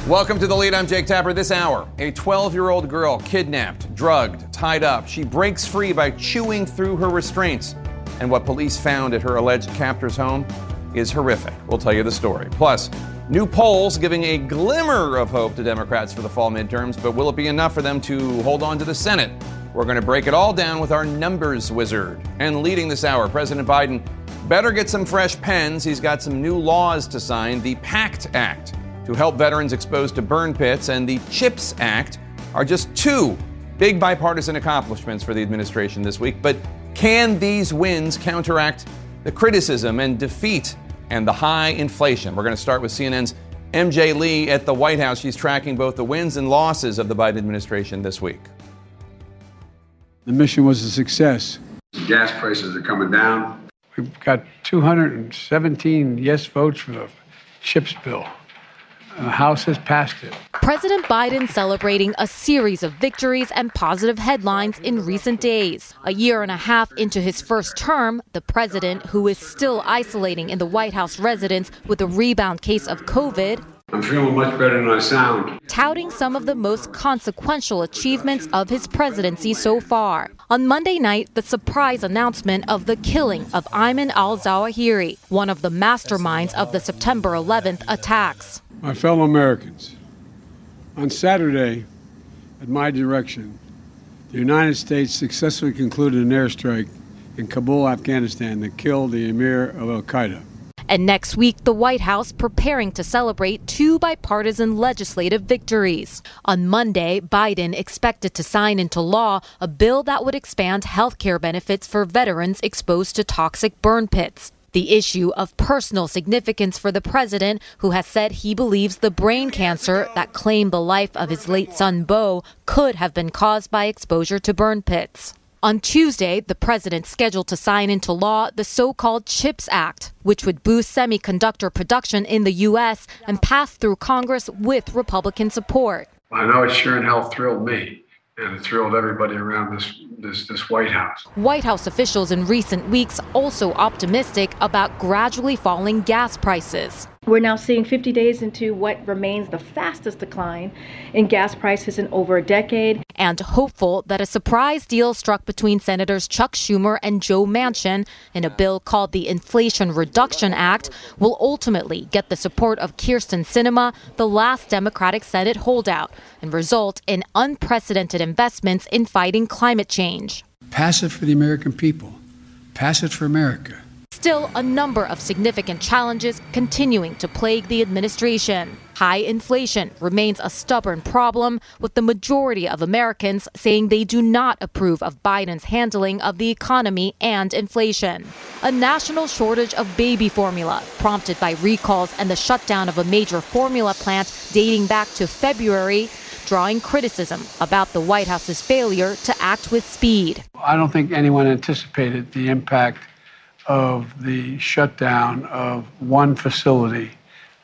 Welcome to the lead. I'm Jake Tapper. This hour, a 12 year old girl kidnapped, drugged, tied up. She breaks free by chewing through her restraints. And what police found at her alleged captor's home is horrific. We'll tell you the story. Plus, new polls giving a glimmer of hope to Democrats for the fall midterms, but will it be enough for them to hold on to the Senate? We're going to break it all down with our numbers wizard. And leading this hour, President Biden better get some fresh pens. He's got some new laws to sign. The PACT Act to help veterans exposed to burn pits and the CHIPS Act are just two big bipartisan accomplishments for the administration this week. But can these wins counteract the criticism and defeat and the high inflation. We're going to start with CNN's MJ Lee at the White House. She's tracking both the wins and losses of the Biden administration this week. The mission was a success. Gas prices are coming down. We've got 217 yes votes for the ship's bill. The House has passed it. President Biden celebrating a series of victories and positive headlines in recent days. A year and a half into his first term, the president, who is still isolating in the White House residence with a rebound case of COVID, I'm feeling much better than I sound. Touting some of the most consequential achievements of his presidency so far. On Monday night, the surprise announcement of the killing of Ayman al Zawahiri, one of the masterminds of the September 11th attacks. My fellow Americans, on Saturday, at my direction, the United States successfully concluded an airstrike in Kabul, Afghanistan, that killed the emir of Al Qaeda. And next week, the White House preparing to celebrate two bipartisan legislative victories. On Monday, Biden expected to sign into law a bill that would expand health care benefits for veterans exposed to toxic burn pits. The issue of personal significance for the president, who has said he believes the brain cancer that claimed the life of his late son Beau could have been caused by exposure to burn pits. On Tuesday, the president scheduled to sign into law the so called CHIPS Act, which would boost semiconductor production in the U.S. and pass through Congress with Republican support. I know it sure in hell thrilled me and it thrilled everybody around this, this, this White House. White House officials in recent weeks also optimistic about gradually falling gas prices. We're now seeing 50 days into what remains the fastest decline in gas prices in over a decade. And hopeful that a surprise deal struck between Senators Chuck Schumer and Joe Manchin in a bill called the Inflation Reduction Act will ultimately get the support of Kirsten Sinema, the last Democratic Senate holdout, and result in unprecedented investments in fighting climate change. Pass it for the American people, pass it for America. Still a number of significant challenges continuing to plague the administration. High inflation remains a stubborn problem, with the majority of Americans saying they do not approve of Biden's handling of the economy and inflation. A national shortage of baby formula, prompted by recalls and the shutdown of a major formula plant dating back to February, drawing criticism about the White House's failure to act with speed. I don't think anyone anticipated the impact of the shutdown of one facility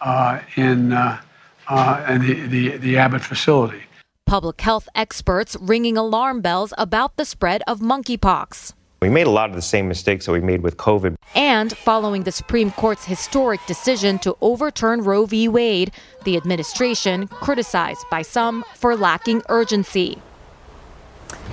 uh, in, uh, uh, in the, the, the Abbott facility. Public health experts ringing alarm bells about the spread of monkeypox. We made a lot of the same mistakes that we made with COVID. And following the Supreme Court's historic decision to overturn Roe v. Wade, the administration criticized by some for lacking urgency.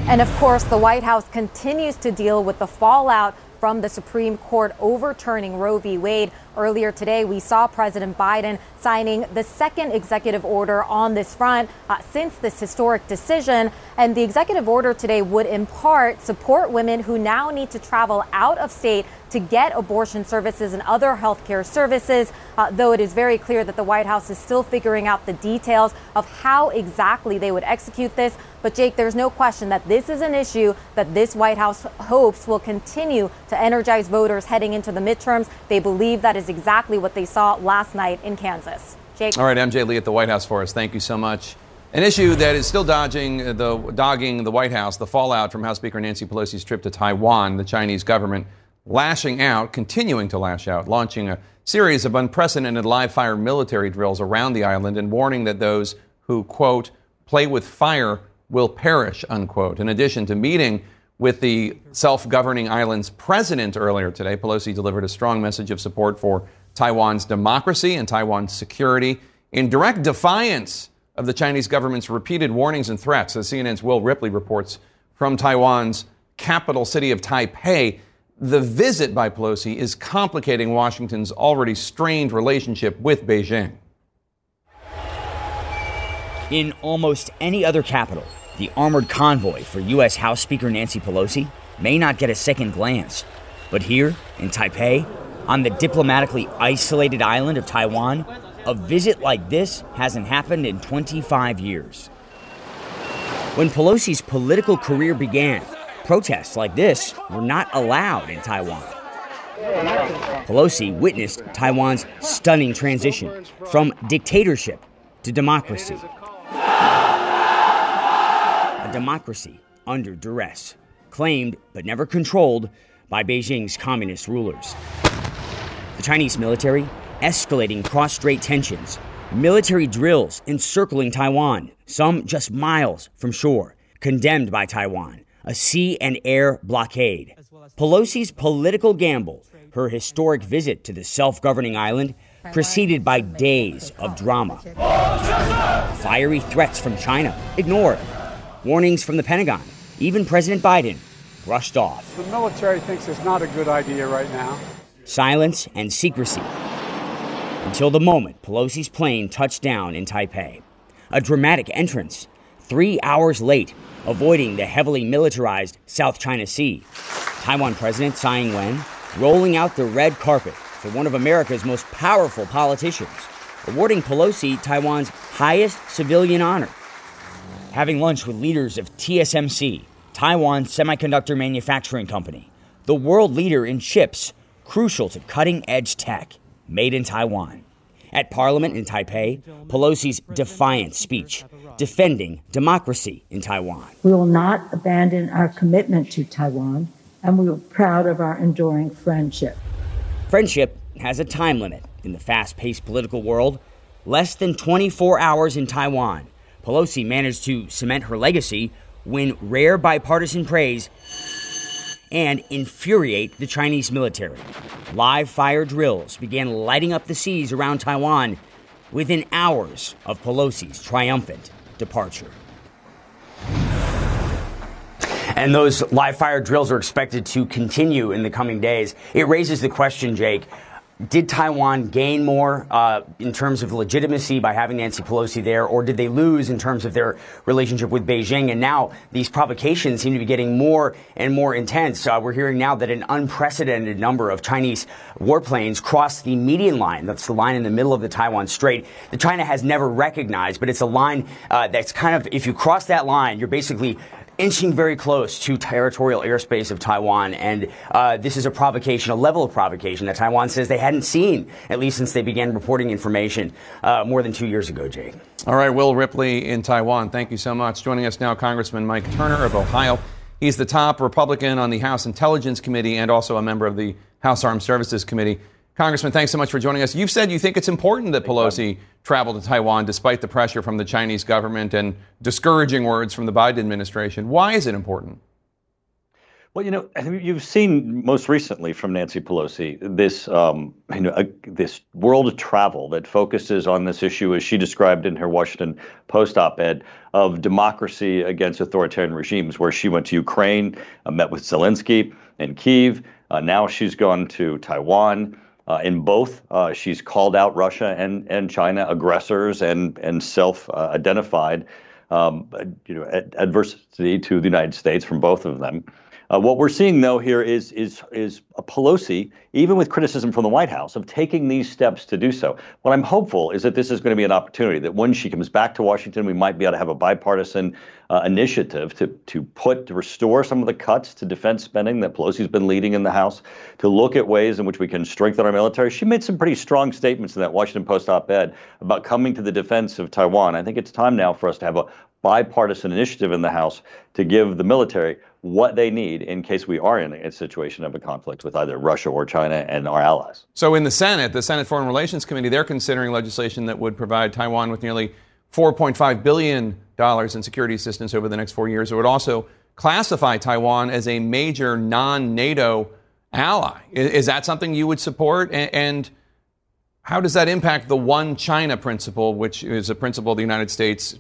And of course, the White House continues to deal with the fallout from the Supreme Court overturning Roe v. Wade. Earlier today, we saw President Biden signing the second executive order on this front uh, since this historic decision. And the executive order today would, in part, support women who now need to travel out of state to get abortion services and other health care services, uh, though it is very clear that the White House is still figuring out the details of how exactly they would execute this. But, Jake, there's no question that this is an issue that this White House hopes will continue to energize voters heading into the midterms. They believe that is exactly what they saw last night in Kansas. Jake. All right, MJ Lee at the White House for us. Thank you so much. An issue that is still dodging uh, the dogging the White House, the fallout from House Speaker Nancy Pelosi's trip to Taiwan, the Chinese government lashing out, continuing to lash out, launching a series of unprecedented live fire military drills around the island and warning that those who, quote, play with fire will perish, unquote. In addition to meeting with the self governing island's president earlier today, Pelosi delivered a strong message of support for Taiwan's democracy and Taiwan's security in direct defiance of the Chinese government's repeated warnings and threats, as CNN's Will Ripley reports from Taiwan's capital city of Taipei the visit by Pelosi is complicating Washington's already strained relationship with Beijing. In almost any other capital, the armored convoy for U.S. House Speaker Nancy Pelosi may not get a second glance. But here, in Taipei, on the diplomatically isolated island of Taiwan, a visit like this hasn't happened in 25 years. When Pelosi's political career began, Protests like this were not allowed in Taiwan. Pelosi witnessed Taiwan's stunning transition from dictatorship to democracy. Democracy under duress, claimed but never controlled by Beijing's communist rulers. The Chinese military escalating cross strait tensions, military drills encircling Taiwan, some just miles from shore, condemned by Taiwan a sea and air blockade. Pelosi's political gamble, her historic visit to the self governing island, preceded by days of drama. Fiery threats from China, ignored. Warnings from the Pentagon, even President Biden, brushed off. The military thinks it's not a good idea right now. Silence and secrecy. Until the moment Pelosi's plane touched down in Taipei. A dramatic entrance, three hours late avoiding the heavily militarized South China Sea. Taiwan President Tsai Ing wen rolling out the red carpet for one of America's most powerful politicians, awarding Pelosi Taiwan's highest civilian honor. Having lunch with leaders of TSMC, Taiwan Semiconductor Manufacturing Company, the world leader in chips crucial to cutting edge tech made in Taiwan. At Parliament in Taipei, Pelosi's defiant speech defending democracy in Taiwan. We will not abandon our commitment to Taiwan, and we are proud of our enduring friendship. Friendship has a time limit in the fast paced political world. Less than 24 hours in Taiwan, Pelosi managed to cement her legacy, win rare bipartisan praise, and infuriate the Chinese military. Live fire drills began lighting up the seas around Taiwan within hours of Pelosi's triumphant departure. And those live fire drills are expected to continue in the coming days. It raises the question, Jake did Taiwan gain more uh, in terms of legitimacy by having Nancy Pelosi there, or did they lose in terms of their relationship with Beijing? And now these provocations seem to be getting more and more intense. Uh, we're hearing now that an unprecedented number of Chinese warplanes crossed the median line. That's the line in the middle of the Taiwan Strait that China has never recognized, but it's a line uh, that's kind of, if you cross that line, you're basically inching very close to territorial airspace of Taiwan. And uh, this is a provocation, a level of provocation that Taiwan says they hadn't seen, at least since they began reporting information uh, more than two years ago, Jake. All right, Will Ripley in Taiwan. Thank you so much. Joining us now, Congressman Mike Turner of Ohio. He's the top Republican on the House Intelligence Committee and also a member of the House Armed Services Committee. Congressman, thanks so much for joining us. You've said you think it's important that Pelosi travel to Taiwan despite the pressure from the Chinese government and discouraging words from the Biden administration. Why is it important? Well, you know, you've seen most recently from Nancy Pelosi this, um, you know, uh, this world of travel that focuses on this issue, as she described in her Washington Post op-ed, of democracy against authoritarian regimes, where she went to Ukraine, uh, met with Zelensky in Kiev. Uh, now she's gone to Taiwan. Uh, in both, uh, she's called out Russia and, and China aggressors and and self-identified, um, you know, ad- adversity to the United States from both of them. Uh, what we're seeing, though, here is is is a Pelosi, even with criticism from the White House, of taking these steps to do so. What I'm hopeful is that this is going to be an opportunity that when she comes back to Washington, we might be able to have a bipartisan uh, initiative to to put to restore some of the cuts to defense spending that Pelosi's been leading in the House, to look at ways in which we can strengthen our military. She made some pretty strong statements in that Washington Post op-ed about coming to the defense of Taiwan. I think it's time now for us to have a bipartisan initiative in the House to give the military what they need in case we are in a situation of a conflict with either Russia or China and our allies. So, in the Senate, the Senate Foreign Relations Committee, they're considering legislation that would provide Taiwan with nearly $4.5 billion in security assistance over the next four years. It would also classify Taiwan as a major non NATO ally. Is that something you would support? And how does that impact the one China principle, which is a principle the United States,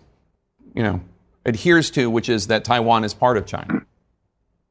you know, adheres to, which is that Taiwan is part of China?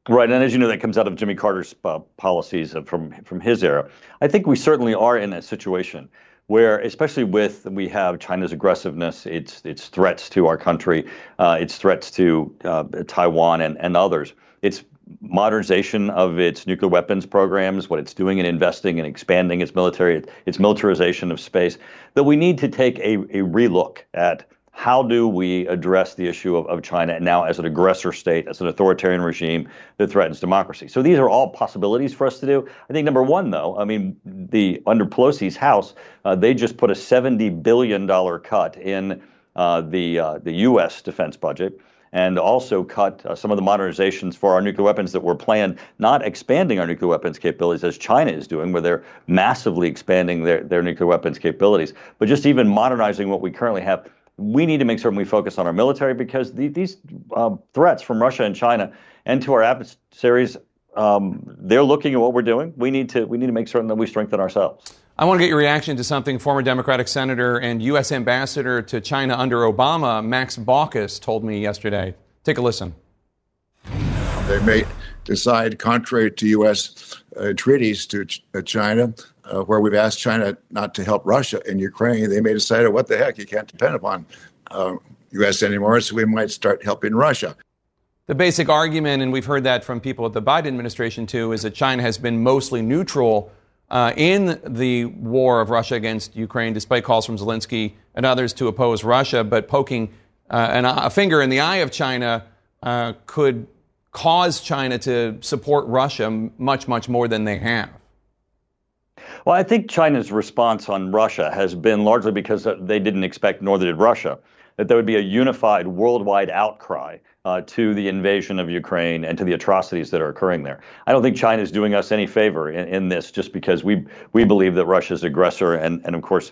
Right, and as you know, that comes out of Jimmy Carter's uh, policies from from his era. I think we certainly are in that situation where, especially with we have China's aggressiveness, its its threats to our country, uh, its threats to uh, Taiwan and, and others, its modernization of its nuclear weapons programs, what it's doing in investing and expanding its military, its militarization of space, that we need to take a, a relook at how do we address the issue of, of China now as an aggressor state, as an authoritarian regime that threatens democracy? So these are all possibilities for us to do. I think number one, though, I mean, the under Pelosi's House, uh, they just put a seventy billion dollar cut in uh, the uh, the U.S. defense budget. And also cut uh, some of the modernizations for our nuclear weapons that were planned, not expanding our nuclear weapons capabilities as China is doing, where they're massively expanding their, their nuclear weapons capabilities, but just even modernizing what we currently have we need to make certain we focus on our military because the, these uh, threats from Russia and China and to our adversaries, um, they're looking at what we're doing. We need to we need to make certain that we strengthen ourselves. I want to get your reaction to something former Democratic Senator and U.S. Ambassador to China under Obama, Max Baucus, told me yesterday. Take a listen. They may decide, contrary to U.S. Uh, treaties to ch- uh, China, uh, where we've asked China not to help Russia in Ukraine, they may decide, oh, what the heck, you can't depend upon uh, U.S. anymore, so we might start helping Russia. The basic argument, and we've heard that from people at the Biden administration too, is that China has been mostly neutral uh, in the war of Russia against Ukraine, despite calls from Zelensky and others to oppose Russia. But poking uh, an, a finger in the eye of China uh, could cause China to support Russia much, much more than they have. Well, I think China's response on Russia has been largely because they didn't expect, nor did Russia, that there would be a unified worldwide outcry uh, to the invasion of Ukraine and to the atrocities that are occurring there. I don't think China is doing us any favor in, in this just because we we believe that Russia is aggressor and, and of course,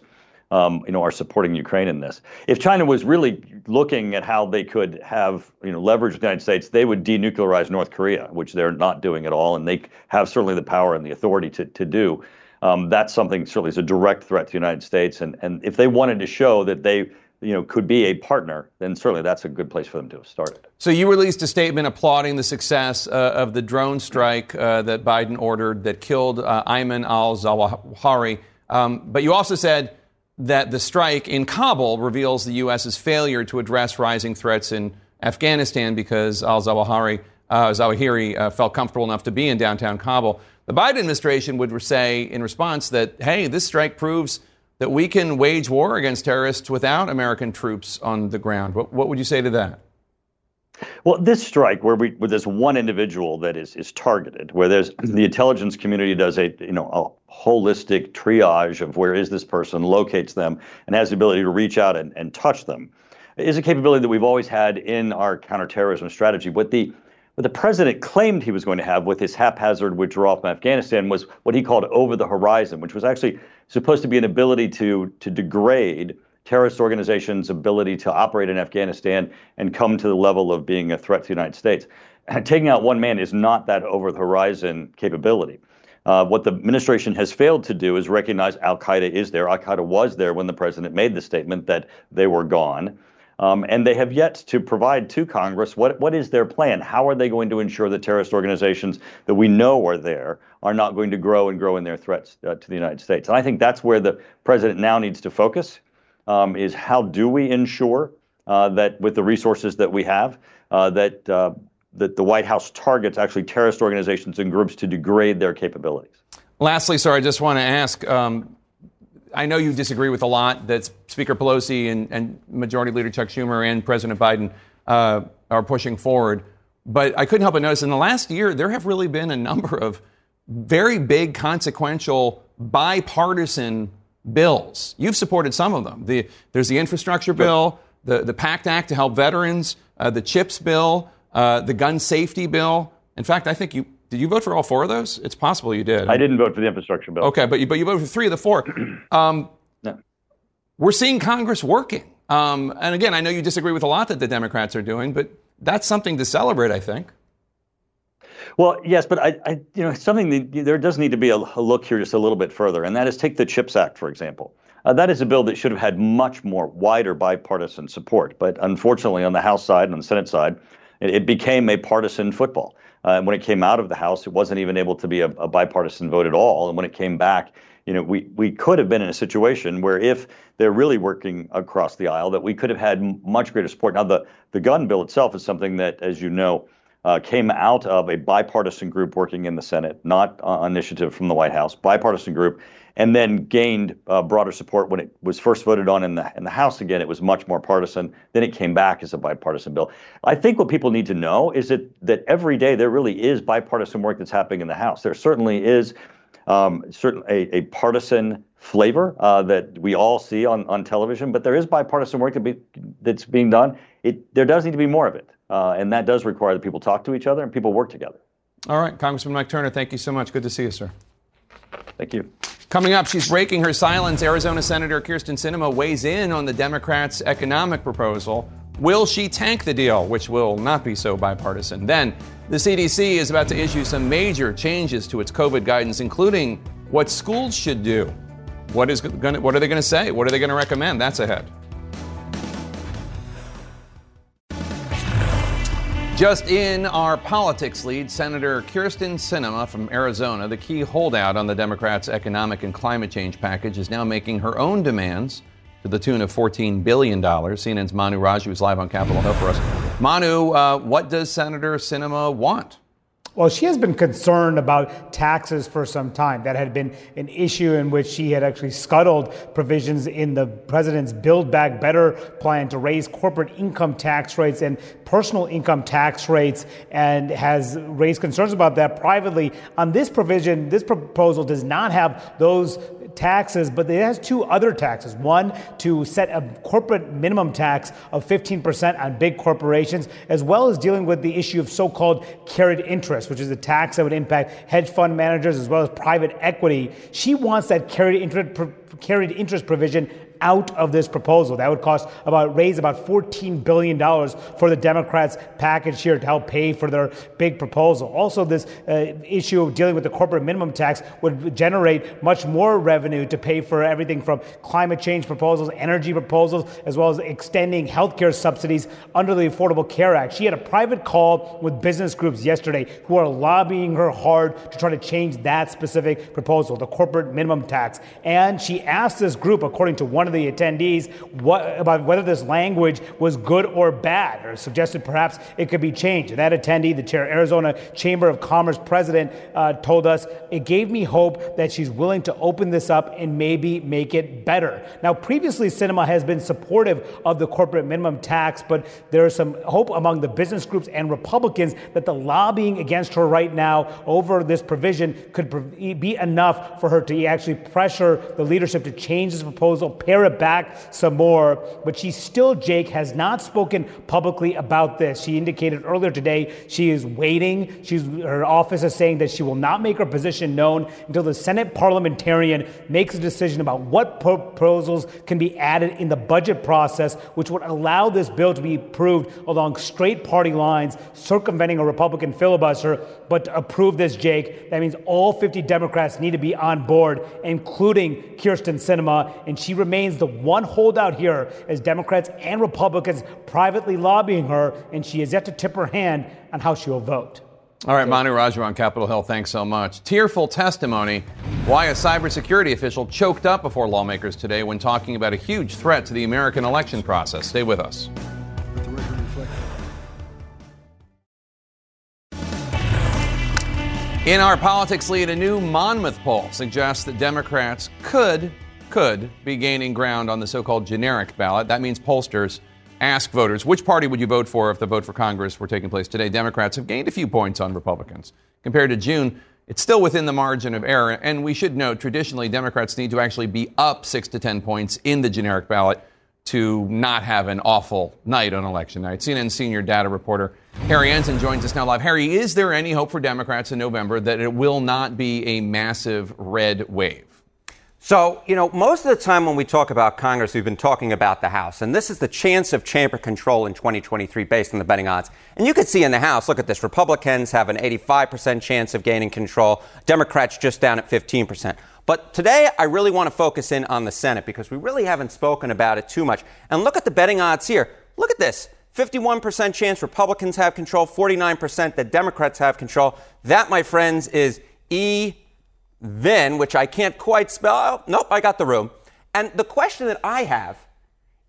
um, you know, are supporting Ukraine in this. If China was really looking at how they could have, you know, leverage the United States, they would denuclearize North Korea, which they're not doing at all, and they have certainly the power and the authority to, to do um, that's something certainly is a direct threat to the United States. And, and if they wanted to show that they you know, could be a partner, then certainly that's a good place for them to have started. So you released a statement applauding the success uh, of the drone strike uh, that Biden ordered that killed uh, Ayman al-Zawahiri, um, but you also said that the strike in Kabul reveals the U.S.'s failure to address rising threats in Afghanistan because al-Zawahiri uh, Zawahiri uh, felt comfortable enough to be in downtown Kabul. The Biden administration would say in response that, hey, this strike proves that we can wage war against terrorists without American troops on the ground. What, what would you say to that? Well, this strike, where we where there's one individual that is is targeted, where there's mm-hmm. the intelligence community does a you know a holistic triage of where is this person, locates them, and has the ability to reach out and, and touch them, is a capability that we've always had in our counterterrorism strategy. What the what the president claimed he was going to have with his haphazard withdrawal from Afghanistan was what he called over the horizon, which was actually supposed to be an ability to to degrade terrorist organizations' ability to operate in Afghanistan and come to the level of being a threat to the United States. <clears throat> Taking out one man is not that over the horizon capability. Uh, what the administration has failed to do is recognize Al Qaeda is there. Al Qaeda was there when the president made the statement that they were gone. Um, and they have yet to provide to Congress what, what is their plan? How are they going to ensure that terrorist organizations that we know are there are not going to grow and grow in their threats uh, to the United States? And I think that's where the president now needs to focus um, is how do we ensure uh, that with the resources that we have, uh, that uh, that the White House targets actually terrorist organizations and groups to degrade their capabilities. Lastly, sir, I just want to ask. Um, I know you disagree with a lot that Speaker Pelosi and, and Majority Leader Chuck Schumer and President Biden uh, are pushing forward. But I couldn't help but notice in the last year, there have really been a number of very big, consequential, bipartisan bills. You've supported some of them. The, there's the infrastructure bill, the, the PACT Act to help veterans, uh, the CHIPS bill, uh, the gun safety bill. In fact, I think you did you vote for all four of those? It's possible you did. I didn't vote for the infrastructure bill. Okay, but you, but you voted for three of the four. <clears throat> Um, no. We're seeing Congress working. Um, and again, I know you disagree with a lot that the Democrats are doing, but that's something to celebrate, I think. Well, yes, but I, I you know, something that, there does need to be a, a, look here just a little bit further, and that is take the CHIPS Act, for example. Uh, that is a bill that should have had much more wider bipartisan support, but unfortunately, on the House side and on the Senate side, it, it became a partisan football. Uh, when it came out of the House, it wasn't even able to be a, a, bipartisan vote at all. And when it came back, you know, we, we could have been in a situation where if they're really working across the aisle, that we could have had much greater support. Now, the, the gun bill itself is something that, as you know, uh, came out of a bipartisan group working in the Senate, not uh, initiative from the White House, bipartisan group, and then gained uh, broader support when it was first voted on in the in the House. Again, it was much more partisan. Then it came back as a bipartisan bill. I think what people need to know is that that every day there really is bipartisan work that's happening in the House. There certainly is um, certain a, a partisan flavor uh, that we all see on, on television, but there is bipartisan work that be, that's being done. It, there does need to be more of it. Uh, and that does require that people talk to each other and people work together. All right, Congressman Mike Turner, thank you so much. Good to see you, sir. Thank you. Coming up, she's breaking her silence. Arizona Senator Kirsten Sinema weighs in on the Democrats' economic proposal. Will she tank the deal, which will not be so bipartisan? Then, the CDC is about to issue some major changes to its COVID guidance, including what schools should do. What, is gonna, what are they going to say? What are they going to recommend? That's ahead. Just in our politics lead, Senator Kirsten Sinema from Arizona, the key holdout on the Democrats' economic and climate change package, is now making her own demands to the tune of $14 billion. CNN's Manu Raju is live on Capitol Hill for us. Manu, uh, what does Senator Sinema want? Well, she has been concerned about taxes for some time. That had been an issue in which she had actually scuttled provisions in the president's Build Back Better plan to raise corporate income tax rates and personal income tax rates, and has raised concerns about that privately. On this provision, this proposal does not have those taxes, but it has two other taxes. One, to set a corporate minimum tax of 15% on big corporations, as well as dealing with the issue of so called carried interest, which is a tax that would impact hedge fund managers as well as private equity. She wants that carried interest, carried interest provision out of this proposal. That would cost about raise about $14 billion for the Democrats' package here to help pay for their big proposal. Also, this uh, issue of dealing with the corporate minimum tax would generate much more revenue to pay for everything from climate change proposals, energy proposals, as well as extending health care subsidies under the Affordable Care Act. She had a private call with business groups yesterday who are lobbying her hard to try to change that specific proposal, the corporate minimum tax. And she asked this group, according to one of the attendees, what, about whether this language was good or bad, or suggested perhaps it could be changed. That attendee, the chair Arizona Chamber of Commerce president, uh, told us it gave me hope that she's willing to open this up and maybe make it better. Now, previously, Sinema has been supportive of the corporate minimum tax, but there is some hope among the business groups and Republicans that the lobbying against her right now over this provision could be enough for her to actually pressure the leadership to change this proposal, it back some more. But she still, Jake, has not spoken publicly about this. She indicated earlier today she is waiting. She's, her office is saying that she will not make her position known until the Senate parliamentarian makes a decision about what proposals can be added in the budget process, which would allow this bill to be approved along straight party lines, circumventing a Republican filibuster. But to approve this, Jake, that means all 50 Democrats need to be on board, including Kirsten Sinema. And she remains the one holdout here as Democrats and Republicans privately lobbying her, and she has yet to tip her hand on how she will vote. All right, Manu Raju on Capitol Hill, thanks so much. Tearful testimony why a cybersecurity official choked up before lawmakers today when talking about a huge threat to the American election process. Stay with us. In our politics lead, a new Monmouth poll suggests that Democrats could could be gaining ground on the so-called generic ballot. That means pollsters ask voters which party would you vote for if the vote for Congress were taking place today. Democrats have gained a few points on Republicans. Compared to June, it's still within the margin of error. And we should note traditionally, Democrats need to actually be up six to 10 points in the generic ballot to not have an awful night on election night. CNN senior data reporter Harry Enten joins us now live. Harry, is there any hope for Democrats in November that it will not be a massive red wave? So, you know, most of the time when we talk about Congress, we've been talking about the House. And this is the chance of chamber control in 2023 based on the betting odds. And you can see in the House, look at this. Republicans have an 85% chance of gaining control. Democrats just down at 15%. But today, I really want to focus in on the Senate because we really haven't spoken about it too much. And look at the betting odds here. Look at this. 51% chance Republicans have control, 49% that Democrats have control. That, my friends, is E then, which I can't quite spell. Oh, nope, I got the room. And the question that I have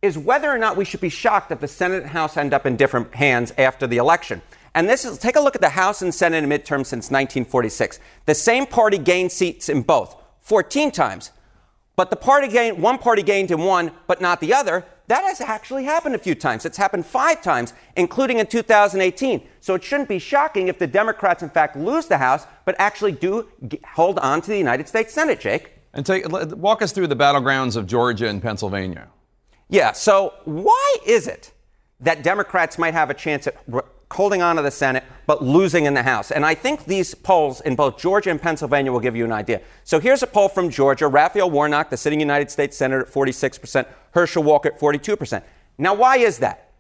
is whether or not we should be shocked that the Senate and House end up in different hands after the election. And this is take a look at the House and Senate in midterm since 1946. The same party gained seats in both 14 times. But the party gained one party gained in one, but not the other. That has actually happened a few times. It's happened five times, including in 2018. So it shouldn't be shocking if the Democrats, in fact, lose the House, but actually do hold on to the United States Senate, Jake. And take, walk us through the battlegrounds of Georgia and Pennsylvania. Yeah, so why is it that Democrats might have a chance at holding on to the Senate, but losing in the House. And I think these polls in both Georgia and Pennsylvania will give you an idea. So here's a poll from Georgia Raphael Warnock, the sitting United States Senator, at 46%, Herschel Walker at 42%. Now, why is that?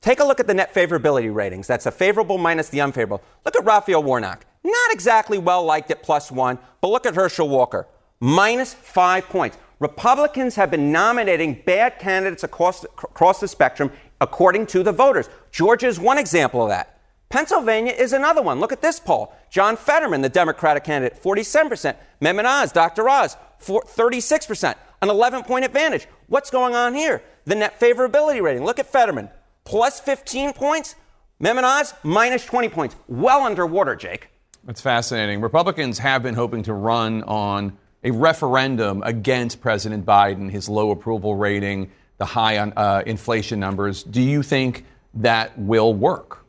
Take a look at the net favorability ratings. That's a favorable minus the unfavorable. Look at Raphael Warnock. Not exactly well liked at plus one, but look at Herschel Walker. Minus five points. Republicans have been nominating bad candidates across, across the spectrum according to the voters. Georgia is one example of that. Pennsylvania is another one. Look at this poll. John Fetterman, the Democratic candidate, 47%. Mehmet Oz, Dr. Oz, 36%. An 11 point advantage. What's going on here? The net favorability rating. Look at Fetterman, plus 15 points. Mehmet Oz, minus 20 points. Well underwater, Jake. That's fascinating. Republicans have been hoping to run on a referendum against President Biden, his low approval rating, the high on, uh, inflation numbers. Do you think that will work?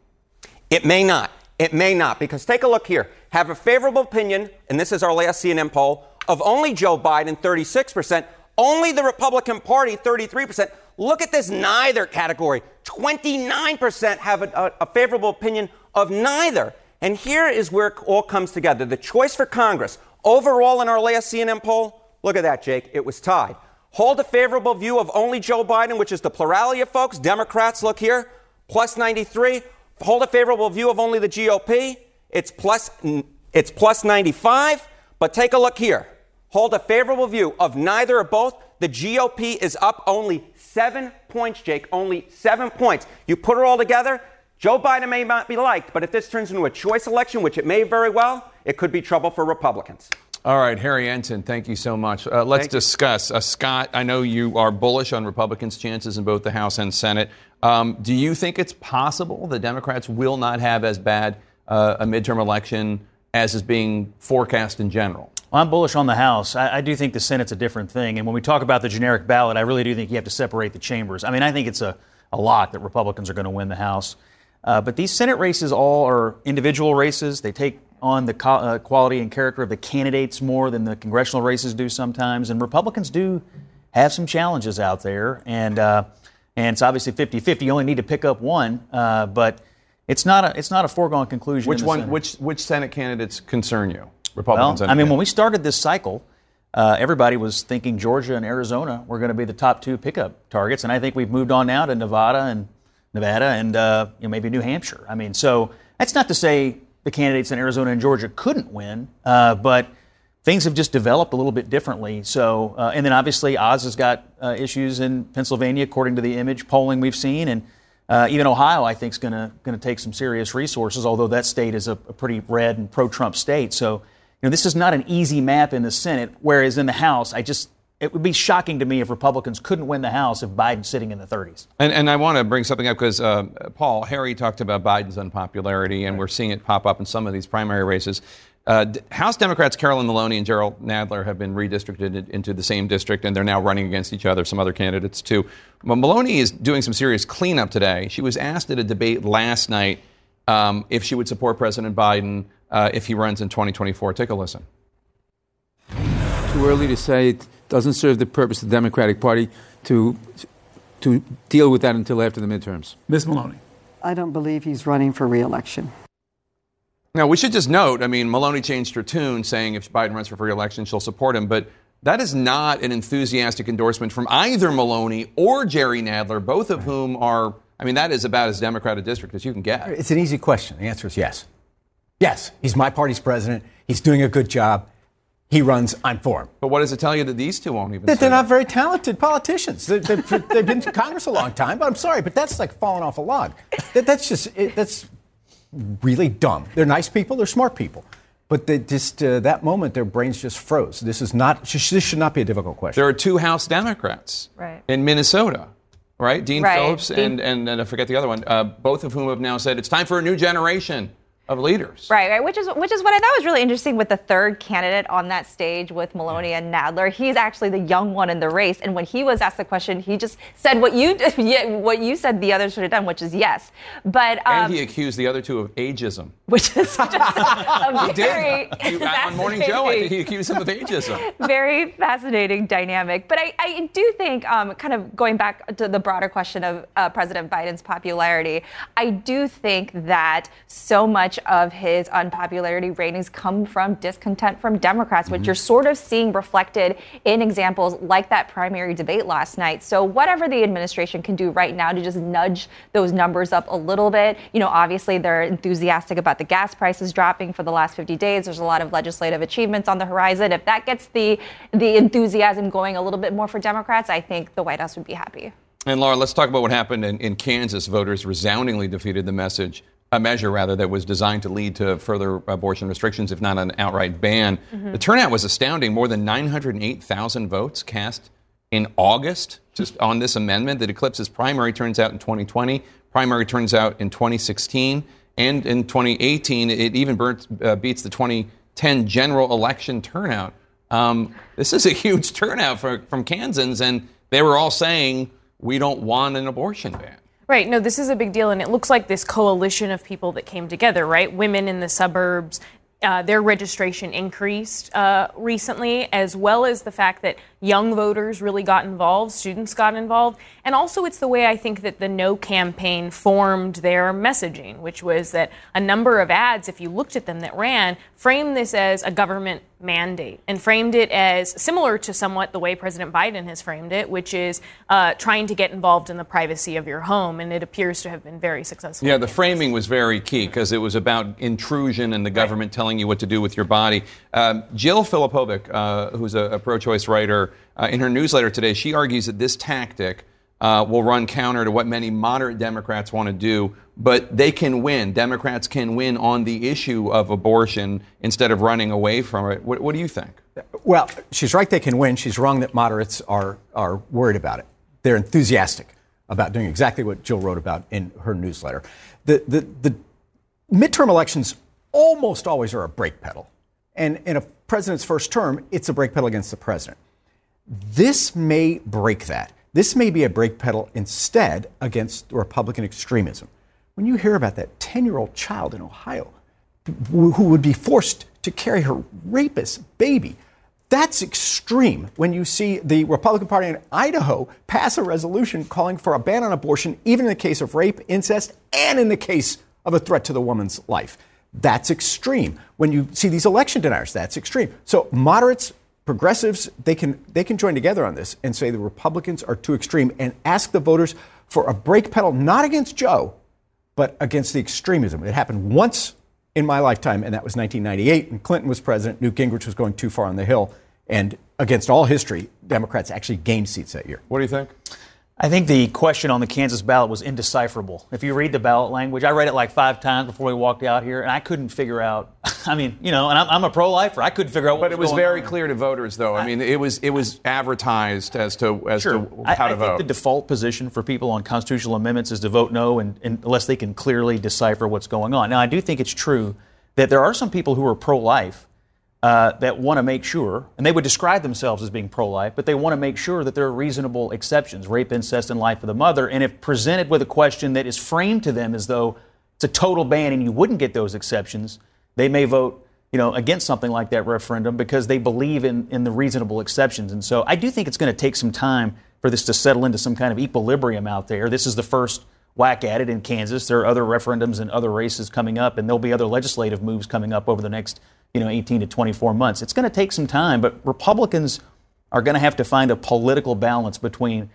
It may not. It may not, because take a look here. Have a favorable opinion, and this is our last CNN poll, of only Joe Biden, 36%, only the Republican Party, 33%. Look at this neither category. 29% have a, a, a favorable opinion of neither. And here is where it all comes together. The choice for Congress, overall in our last CNN poll, look at that, Jake, it was tied. Hold a favorable view of only Joe Biden, which is the plurality of folks. Democrats, look here, plus 93. Hold a favorable view of only the GOP. It's plus, it's plus 95. But take a look here. Hold a favorable view of neither or both. The GOP is up only seven points, Jake. Only seven points. You put it all together, Joe Biden may not be liked, but if this turns into a choice election, which it may very well, it could be trouble for Republicans. All right, Harry Enten, thank you so much. Uh, let's Thank discuss. Uh, Scott, I know you are bullish on Republicans' chances in both the House and Senate. Um, do you think it's possible the Democrats will not have as bad uh, a midterm election as is being forecast in general? Well, I'm bullish on the House. I, I do think the Senate's a different thing. And when we talk about the generic ballot, I really do think you have to separate the chambers. I mean, I think it's a, a lot that Republicans are going to win the House. Uh, but these Senate races all are individual races. They take on the co- uh, quality and character of the candidates more than the congressional races do sometimes. And Republicans do have some challenges out there. And, uh, and it's obviously 50 50. You only need to pick up one. Uh, but it's not, a, it's not a foregone conclusion. Which one? Senate. Which which Senate candidates concern you? Republicans. Well, I mean, when we started this cycle, uh, everybody was thinking Georgia and Arizona were going to be the top two pickup targets, and I think we've moved on now to Nevada and Nevada and uh, you know, maybe New Hampshire. I mean, so that's not to say the candidates in Arizona and Georgia couldn't win, uh, but things have just developed a little bit differently. So, uh, and then obviously Oz has got uh, issues in Pennsylvania, according to the image polling we've seen, and uh, even Ohio, I think, is going to going to take some serious resources. Although that state is a, a pretty red and pro-Trump state, so you know this is not an easy map in the Senate. Whereas in the House, I just it would be shocking to me if Republicans couldn't win the House if Biden's sitting in the 30s. And, and I want to bring something up because uh, Paul Harry talked about Biden's unpopularity, and we're seeing it pop up in some of these primary races. Uh, House Democrats Carolyn Maloney and Gerald Nadler have been redistricted into the same district, and they're now running against each other. Some other candidates too. Well, Maloney is doing some serious cleanup today. She was asked at a debate last night um, if she would support President Biden uh, if he runs in 2024. Take a listen. Too early to say it doesn't serve the purpose of the Democratic Party to to deal with that until after the midterms. Ms. Maloney. I don't believe he's running for reelection. Now, we should just note I mean, Maloney changed her tune saying if Biden runs for re-election, she'll support him. But that is not an enthusiastic endorsement from either Maloney or Jerry Nadler, both of whom are, I mean, that is about as Democrat a district as you can get. It's an easy question. The answer is yes. Yes, he's my party's president. He's doing a good job. He runs, I'm for him. But what does it tell you that these two won't even That say they're not very talented politicians. They, they've, they've been to Congress a long time, but I'm sorry, but that's like falling off a log. That, that's just, it, that's really dumb. They're nice people, they're smart people. But they just, uh, that moment, their brains just froze. This is not, this should not be a difficult question. There are two House Democrats Right. in Minnesota, right? Dean Right. Phillips Dean- and, and, and I forget the other one, uh, both of whom have now said it's time for a new generation of leaders. Right, right, which is which is what I thought was really interesting with the third candidate on that stage with Maloney and Nadler. He's actually the young one in the race, and when he was asked the question, he just said what you <laughs> what you said the others should have done, which is yes. But um, and he accused the other two of ageism. which is just a <laughs> He very did. <laughs> On Morning Joe, I think he accused him of ageism. very fascinating dynamic. But I, I do think, um, kind of going back to the broader question of uh, President Biden's popularity, I do think that so much of his unpopularity ratings come from discontent from Democrats, which Mhm. you're sort of seeing reflected in examples like that primary debate last night. So whatever the administration can do right now to just nudge those numbers up a little bit, you know, obviously they're enthusiastic about the gas prices dropping for the last 50 days. There's a lot of legislative achievements on the horizon. If that gets the the enthusiasm going a little bit more for Democrats, I think the White House would be happy. And Laura, let's talk about what happened in, in Kansas. Voters resoundingly defeated the message, a measure rather, that was designed to lead to further abortion restrictions, if not an outright ban. Mhm. The turnout was astounding. More than 908,000 votes cast in August just on this amendment that eclipses primary turns out in 2020, primary turns out in 2016, and in 2018, it even burnt, uh, beats the 2010 general election turnout. Um, this is a huge turnout for, from Kansans, and they were all saying, we don't want an abortion ban. Right. No, this is a big deal, and it looks like this coalition of people that came together, right? Women in the suburbs, uh, their registration increased uh, recently, as well as the fact that young voters really got involved, students got involved, and also it's the way I think that the No campaign formed their messaging, which was that a number of ads, if you looked at them that ran, framed this as a government mandate and framed it as similar to somewhat the way President Biden has framed it, which is uh, trying to get involved in the privacy of your home, and it appears to have been very successful. Yeah, the framing was very key because it was about intrusion and the government right. telling you what to do with your body. Um, Jill Filipovic, uh, who's a, a pro-choice writer, uh, in her newsletter today, she argues that this tactic uh, will run counter to what many moderate Democrats want to do, but they can win. Democrats can win on the issue of abortion instead of running away from it. What, what do you think? Well, she's right, they can win. She's wrong that moderates are, are worried about it. They're enthusiastic about doing exactly what Jill wrote about in her newsletter. The, the, the midterm elections almost always are a brake pedal. And in a president's first term, it's a brake pedal against the president. This may break that. This may be a brake pedal instead against Republican extremism. When you hear about that 10 year old child in Ohio who would be forced to carry her rapist baby, that's extreme when you see the Republican Party in Idaho pass a resolution calling for a ban on abortion, even in the case of rape, incest, and in the case of a threat to the woman's life. That's extreme. When you see these election deniers, that's extreme. So moderates progressives they can they can join together on this and say the Republicans are too extreme and ask the voters for a brake pedal not against Joe but against the extremism. It happened once in my lifetime and that was 1998 and Clinton was president, Newt Gingrich was going too far on the hill and against all history Democrats actually gained seats that year. What do you think? I think the question on the Kansas ballot was indecipherable. If you read the ballot language, I read it like five times before we walked out here, and I couldn't figure out. <laughs> I mean, you know, and I'm, I'm a pro-lifer. I couldn't figure out. But it was, was very on. clear to voters, though. I, I, mean, it was it was advertised as to as sure. to how I, to I vote. Think the default position for people on constitutional amendments is to vote no, and, and unless they can clearly decipher what's going on. Now, I do think it's true that there are some people who are pro-life uh, that want to make sure, and they would describe themselves as being pro life, but they want to make sure that there are reasonable exceptions rape, incest, and life of the mother. And if presented with a question that is framed to them as though it's a total ban and you wouldn't get those exceptions, they may vote you know, against something like that referendum because they believe in, in the reasonable exceptions. And so I do think it's going to take some time for this to settle into some kind of equilibrium out there. This is the first whack at it in Kansas. There are other referendums and other races coming up, and there'll be other legislative moves coming up over the next you know 18 to 24 months. It's going to take some time, but Republicans are going to have to find a political balance between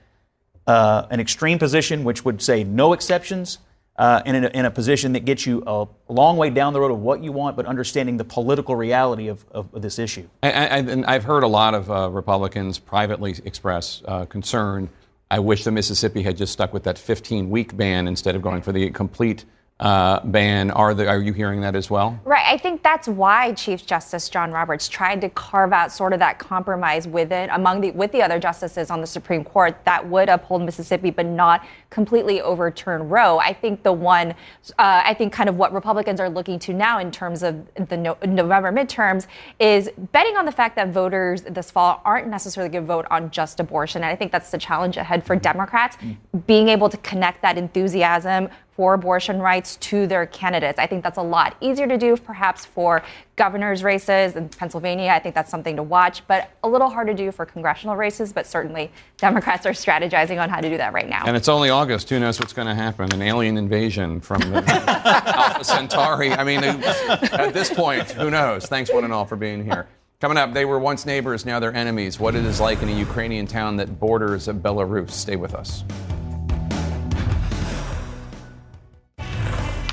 uh, an extreme position, which would say no exceptions, uh, and in a, in a, position that gets you a long way down the road of what you want, but understanding the political reality of, of, of this issue. I, have heard a lot of uh, Republicans privately express uh, concern. I wish the Mississippi had just stuck with that 15 week ban instead of going for the complete uh, ban. Are, the, are you hearing that as well? Right. I think that's why Chief Justice John Roberts tried to carve out sort of that compromise within among the with the other justices on the Supreme Court that would uphold Mississippi, but not completely overturn Roe. I think the one, uh, I think kind of what Republicans are looking to now in terms of the no- November midterms is betting on the fact that voters this fall aren't necessarily going to vote on just abortion. And I think that's the challenge ahead for Democrats, mm. being able to connect that enthusiasm for abortion rights to their candidates. I think that's a lot easier to do, perhaps, for governor's races in Pennsylvania. I think that's something to watch, but a little hard to do for congressional races. But certainly, Democrats are strategizing on how to do that right now. And it's only August. Who knows what's going to happen? An alien invasion from <laughs> Alpha Centauri. I mean, at this point, who knows? Thanks, one and all, for being here. Coming up, they were once neighbors, now they're enemies. What it is like in a Ukrainian town that borders Belarus. Stay with us.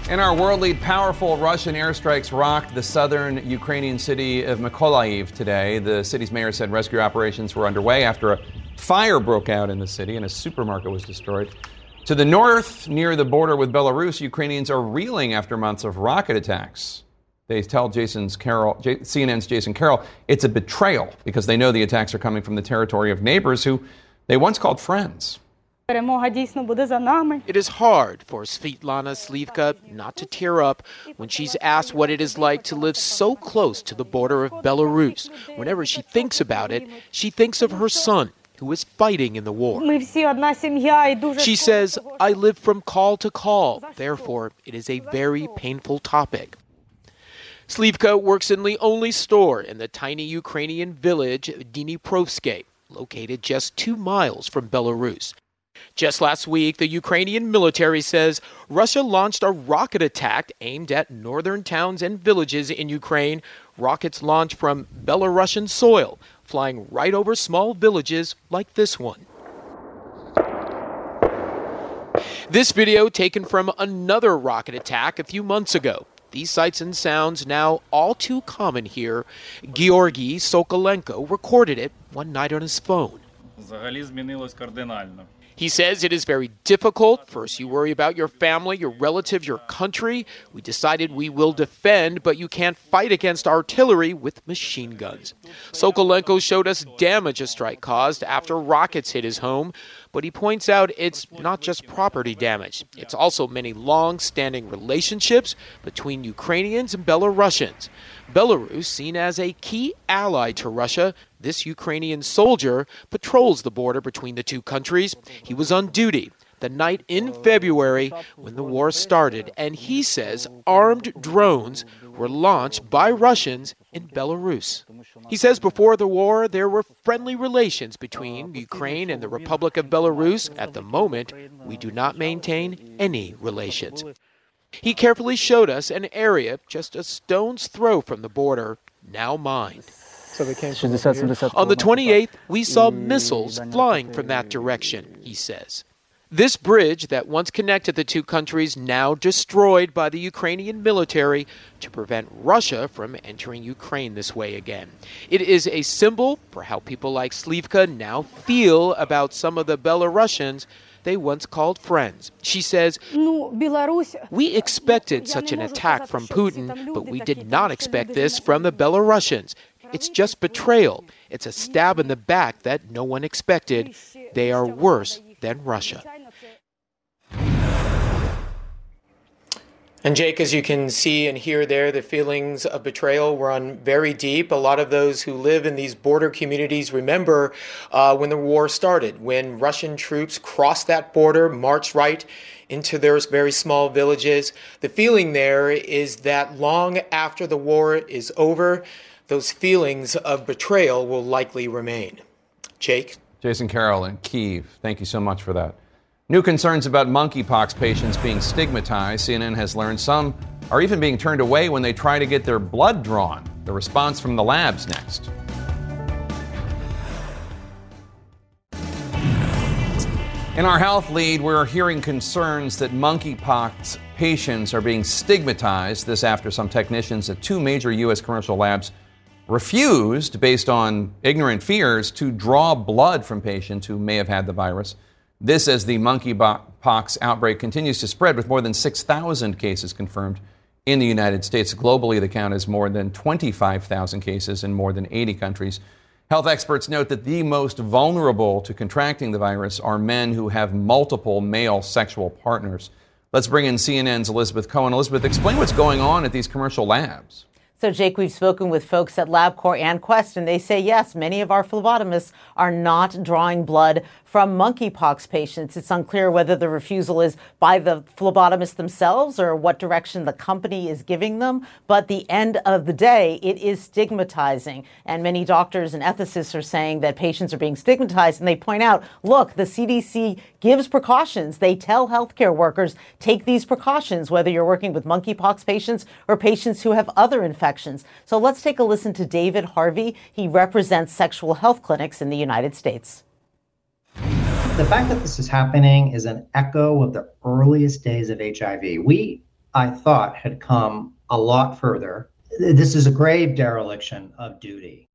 In our world lead, powerful Russian airstrikes rocked the southern Ukrainian city of Mykolaiv today. The city's mayor said rescue operations were underway after a fire broke out in the city and a supermarket was destroyed. To the north, near the border with Belarus, Ukrainians are reeling after months of rocket attacks. They tell Jason's Carroll, J- CNN's Jason Carroll it's a betrayal because they know the attacks are coming from the territory of neighbors who they once called friends. It is hard for Svitlana Slivka not to tear up when she's asked what it is like to live so close to the border of Belarus. Whenever she thinks about it, she thinks of her son who is fighting in the war. She says, I live from call to call, therefore, it is a very painful topic. Slivka works in the only store in the tiny Ukrainian village of Dniprovske, located just two miles from Belarus. Just last week, the Ukrainian military says Russia launched a rocket attack aimed at northern towns and villages in Ukraine. Rockets launched from Belarusian soil, flying right over small villages like this one. This video taken from another rocket attack a few months ago. These sights and sounds now all too common here. Georgy Sokolenko recorded it one night on his phone. He says it is very difficult. First, you worry about your family, your relatives, your country. We decided we will defend, but you can't fight against artillery with machine guns. Sokolenko showed us damage a strike caused after rockets hit his home, but he points out it's not just property damage, it's also many long standing relationships between Ukrainians and Belarusians. Belarus, seen as a key ally to Russia, this Ukrainian soldier patrols the border between the two countries. He was on duty the night in February when the war started, and he says armed drones were launched by Russians in Belarus. He says before the war there were friendly relations between Ukraine and the Republic of Belarus. At the moment, we do not maintain any relations. He carefully showed us an area just a stone's throw from the border, now mined. On the 28th, we saw missiles flying from that direction, he says. This bridge that once connected the two countries now destroyed by the Ukrainian military to prevent Russia from entering Ukraine this way again. It is a symbol for how people like Slivka now feel about some of the Belarusians they once called friends. She says, We expected such an attack from Putin, but we did not expect this from the Belarusians. It's just betrayal. It's a stab in the back that no one expected. They are worse than Russia. And Jake, as you can see and hear there, the feelings of betrayal run very deep. A lot of those who live in these border communities remember uh, when the war started, when Russian troops crossed that border, marched right into their very small villages. The feeling there is that long after the war is over, those feelings of betrayal will likely remain. Jake? Jason Carroll in Kiev, thank you so much for that. New concerns about monkeypox patients being stigmatized. CNN has learned some are even being turned away when they try to get their blood drawn. The response from the labs next. In our health lead, we're hearing concerns that monkeypox patients are being stigmatized. This after some technicians at two major U.S. commercial labs refused, based on ignorant fears, to draw blood from patients who may have had the virus. This as the monkeypox outbreak continues to spread with more than 6,000 cases confirmed in the United States. Globally, the count is more than 25,000 cases in more than 80 countries. Health experts note that the most vulnerable to contracting the virus are men who have multiple male sexual partners. Let's bring in CNN's Elizabeth Cohen. Elizabeth, explain what's going on at these commercial labs. So, Jake, we've spoken with folks at LabCorp and Quest, and they say yes, many of our phlebotomists are not drawing blood from monkeypox patients. It's unclear whether the refusal is by the phlebotomists themselves or what direction the company is giving them. But the end of the day, it is stigmatizing. And many doctors and ethicists are saying that patients are being stigmatized. And they point out look, the CDC gives precautions. They tell healthcare workers take these precautions, whether you're working with monkeypox patients or patients who have other infections. So let's take a listen to David Harvey. He represents sexual health clinics in the United States. The fact that this is happening is an echo of the earliest days of HIV. We, I thought, had come a lot further. This is a grave dereliction of duty.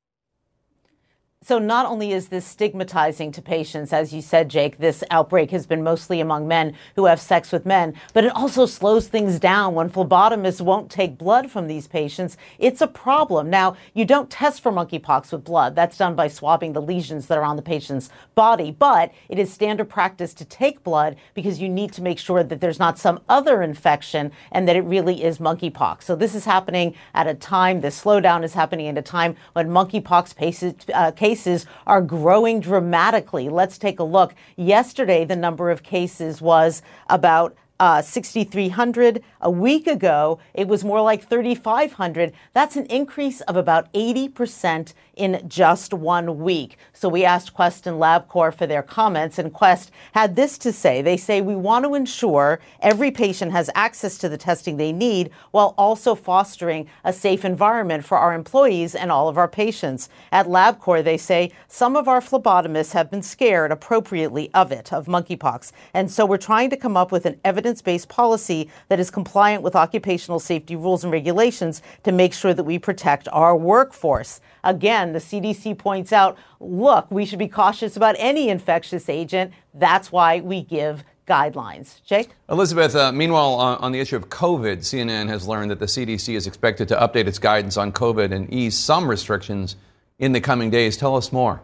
So, not only is this stigmatizing to patients, as you said, Jake, this outbreak has been mostly among men who have sex with men, but it also slows things down when phlebotomists won't take blood from these patients. It's a problem. Now, you don't test for monkeypox with blood, that's done by swabbing the lesions that are on the patient's body, but it is standard practice to take blood because you need to make sure that there's not some other infection and that it really is monkeypox. So, this is happening at a time, this slowdown is happening at a time when monkeypox cases, uh, cases cases are growing dramatically. Let's take a look. Yesterday, the number of cases was about uh, 6,300. A week ago, it was more like 3,500. That's an increase of about 80% in just one week. So we asked Quest and LabCorp for their comments, and Quest had this to say. They say, We want to ensure every patient has access to the testing they need while also fostering a safe environment for our employees and all of our patients. At LabCorp, they say, Some of our phlebotomists have been scared appropriately of it, of monkeypox. And so we're trying to come up with an evidence based policy that is compliant with occupational safety rules and regulations to make sure that we protect our workforce. Again, the CDC points out look, we should be cautious about any infectious agent. That's why we give guidelines. Jake? Elizabeth, uh, meanwhile, on, on, the issue of COVID, CNN has learned that the CDC is expected to update its guidance on COVID and ease some restrictions in the coming days. Tell us more.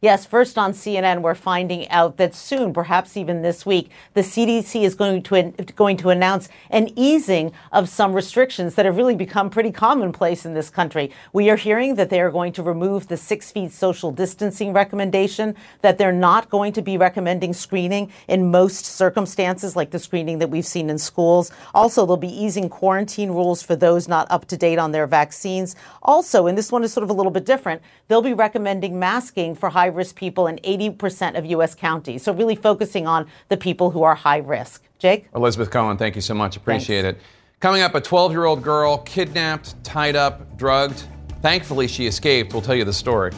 Yes, first on CNN, we're finding out that soon, perhaps even this week, the CDC is going to going to announce an easing of some restrictions that have really become pretty commonplace in this country. We are hearing that they are going to remove the six feet social distancing recommendation, that they're not going to be recommending screening in most circumstances, like the screening that we've seen in schools. Also, they'll be easing quarantine rules for those not up to date on their vaccines. Also, and this one is sort of a little bit different, they'll be recommending masking for high high risk people in 80% of U.S. counties. So, really focusing on the people who are high risk. Jake? Elizabeth Cohen, thank you so much. Appreciate Thanks. it. Coming up, a 12 year old girl kidnapped, tied up, drugged. Thankfully, she escaped. We'll tell you the story.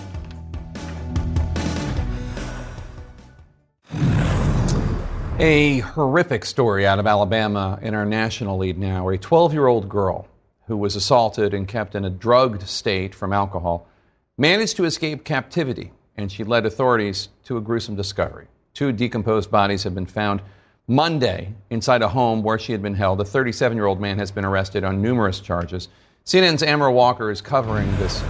A horrific story out of Alabama in our national lead now. A 12 year old girl who was assaulted and kept in a drugged state from alcohol managed to escape captivity and she led authorities to a gruesome discovery. Two decomposed bodies have been found Monday inside a home where she had been held. A 37 year old man has been arrested on numerous charges. CNN's Amara Walker is covering this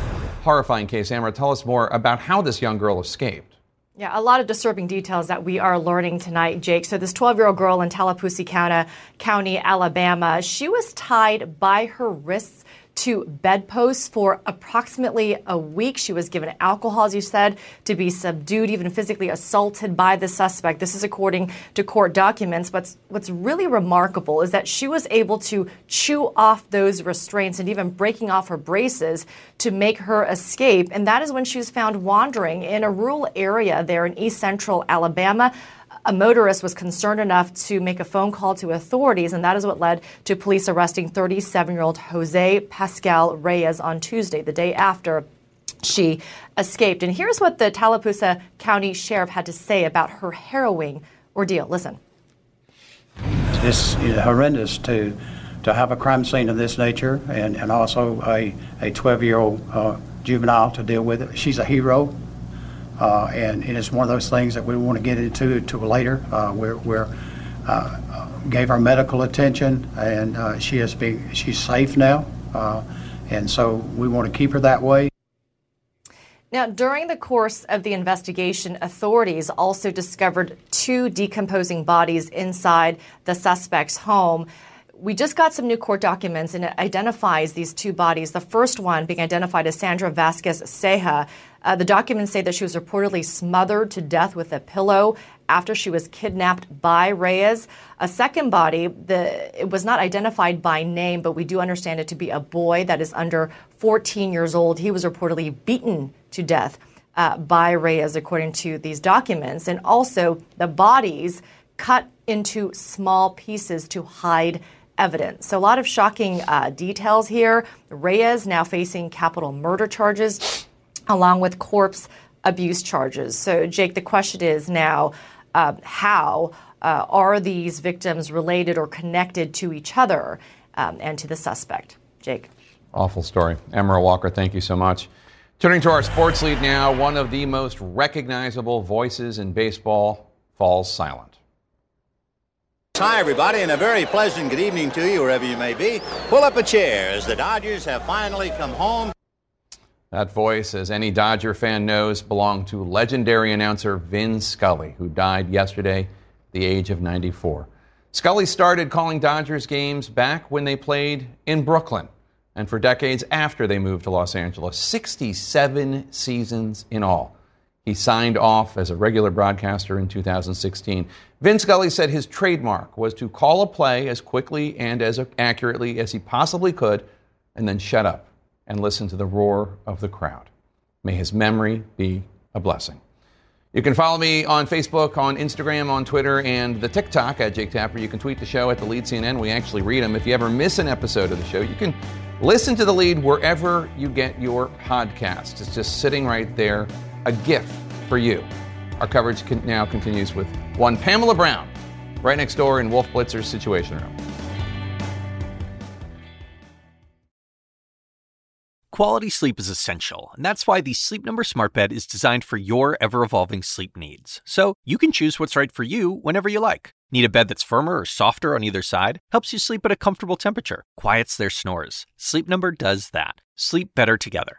horrifying case. Amara, tell us more about how this young girl escaped. Yeah, a lot of disturbing details that we are learning tonight, Jake. So, this 12 year old girl in Tallapoosa County, County, Alabama, she was tied by her wrists to bedposts for approximately a week. She was given alcohol, as you said, to be subdued, even physically assaulted by the suspect. This is according to court documents. But what's really remarkable is that she was able to chew off those restraints and even breaking off her braces to make her escape. And that is when she was found wandering in a rural area there in east central Alabama a motorist was concerned enough to make a phone call to authorities, and that is what led to police arresting 37 year old Jose Pascal Reyes on Tuesday, the day after she escaped. And here's what the Tallapoosa County Sheriff had to say about her harrowing ordeal. Listen. It's horrendous to to have a crime scene of this nature and, and also a, a 12 year old uh, juvenile to deal with it. She's a hero. Uh, and, and, it's one of those things that we want to get into to later. Uh, we're, we're uh, gave her medical attention, and uh, she has been she's safe now, uh, and so we want to keep her that way. Now, during the course of the investigation, authorities also discovered two decomposing bodies inside the suspect's home we just got some new court documents and it identifies these two bodies. The first one being identified as Sandra Vasquez Ceja. Uh, the documents say that she was reportedly smothered to death with a pillow after she was kidnapped by Reyes. A second body, the, it was not identified by name, but we do understand it to be a boy that is under 14 years old. He was reportedly beaten to death uh, by Reyes, according to these documents. And also, the bodies cut into small pieces to hide evidence. So, a lot of shocking uh, details here. Reyes now facing capital murder charges along with corpse abuse charges. So, Jake, the question is now uh, how uh, are these victims related or connected to each other um, and to the suspect? Jake. Awful story. Amara Walker, thank you so much. Turning to our sports lead now, one of the most recognizable voices in baseball falls silent. Hi, everybody, and a very pleasant good evening to you, wherever you may be. Pull up a chair as the Dodgers have finally come home. That voice, as any Dodger fan knows, belonged to legendary announcer Vin Scully, who died yesterday the age of 94. Scully started calling Dodgers games back when they played in Brooklyn and for decades after they moved to Los Angeles. 67 seasons in all. He signed off as a regular broadcaster in 2016. Vin Scully said his trademark was to call a play as quickly and as accurately as he possibly could and then shut up and listen to the roar of the crowd. May his memory be a blessing. You can follow me on Facebook, on Instagram, on Twitter, and the TikTok at Jake Tapper. You can tweet the show at the Lead CNN. We actually read them. If you ever miss an episode of the show, you can listen to the lead wherever you get your podcast. It's just sitting right there, a gift for you. Our coverage now continues with one Pamela Brown, right next door in Wolf Blitzer's Situation Room. Quality sleep is essential, and that's why the Sleep Number Smart Bed is designed for your ever evolving sleep needs. So you can choose what's right for you whenever you like. Need a bed that's firmer or softer on either side? Helps you sleep at a comfortable temperature, quiets their snores. Sleep Number does that. Sleep better together.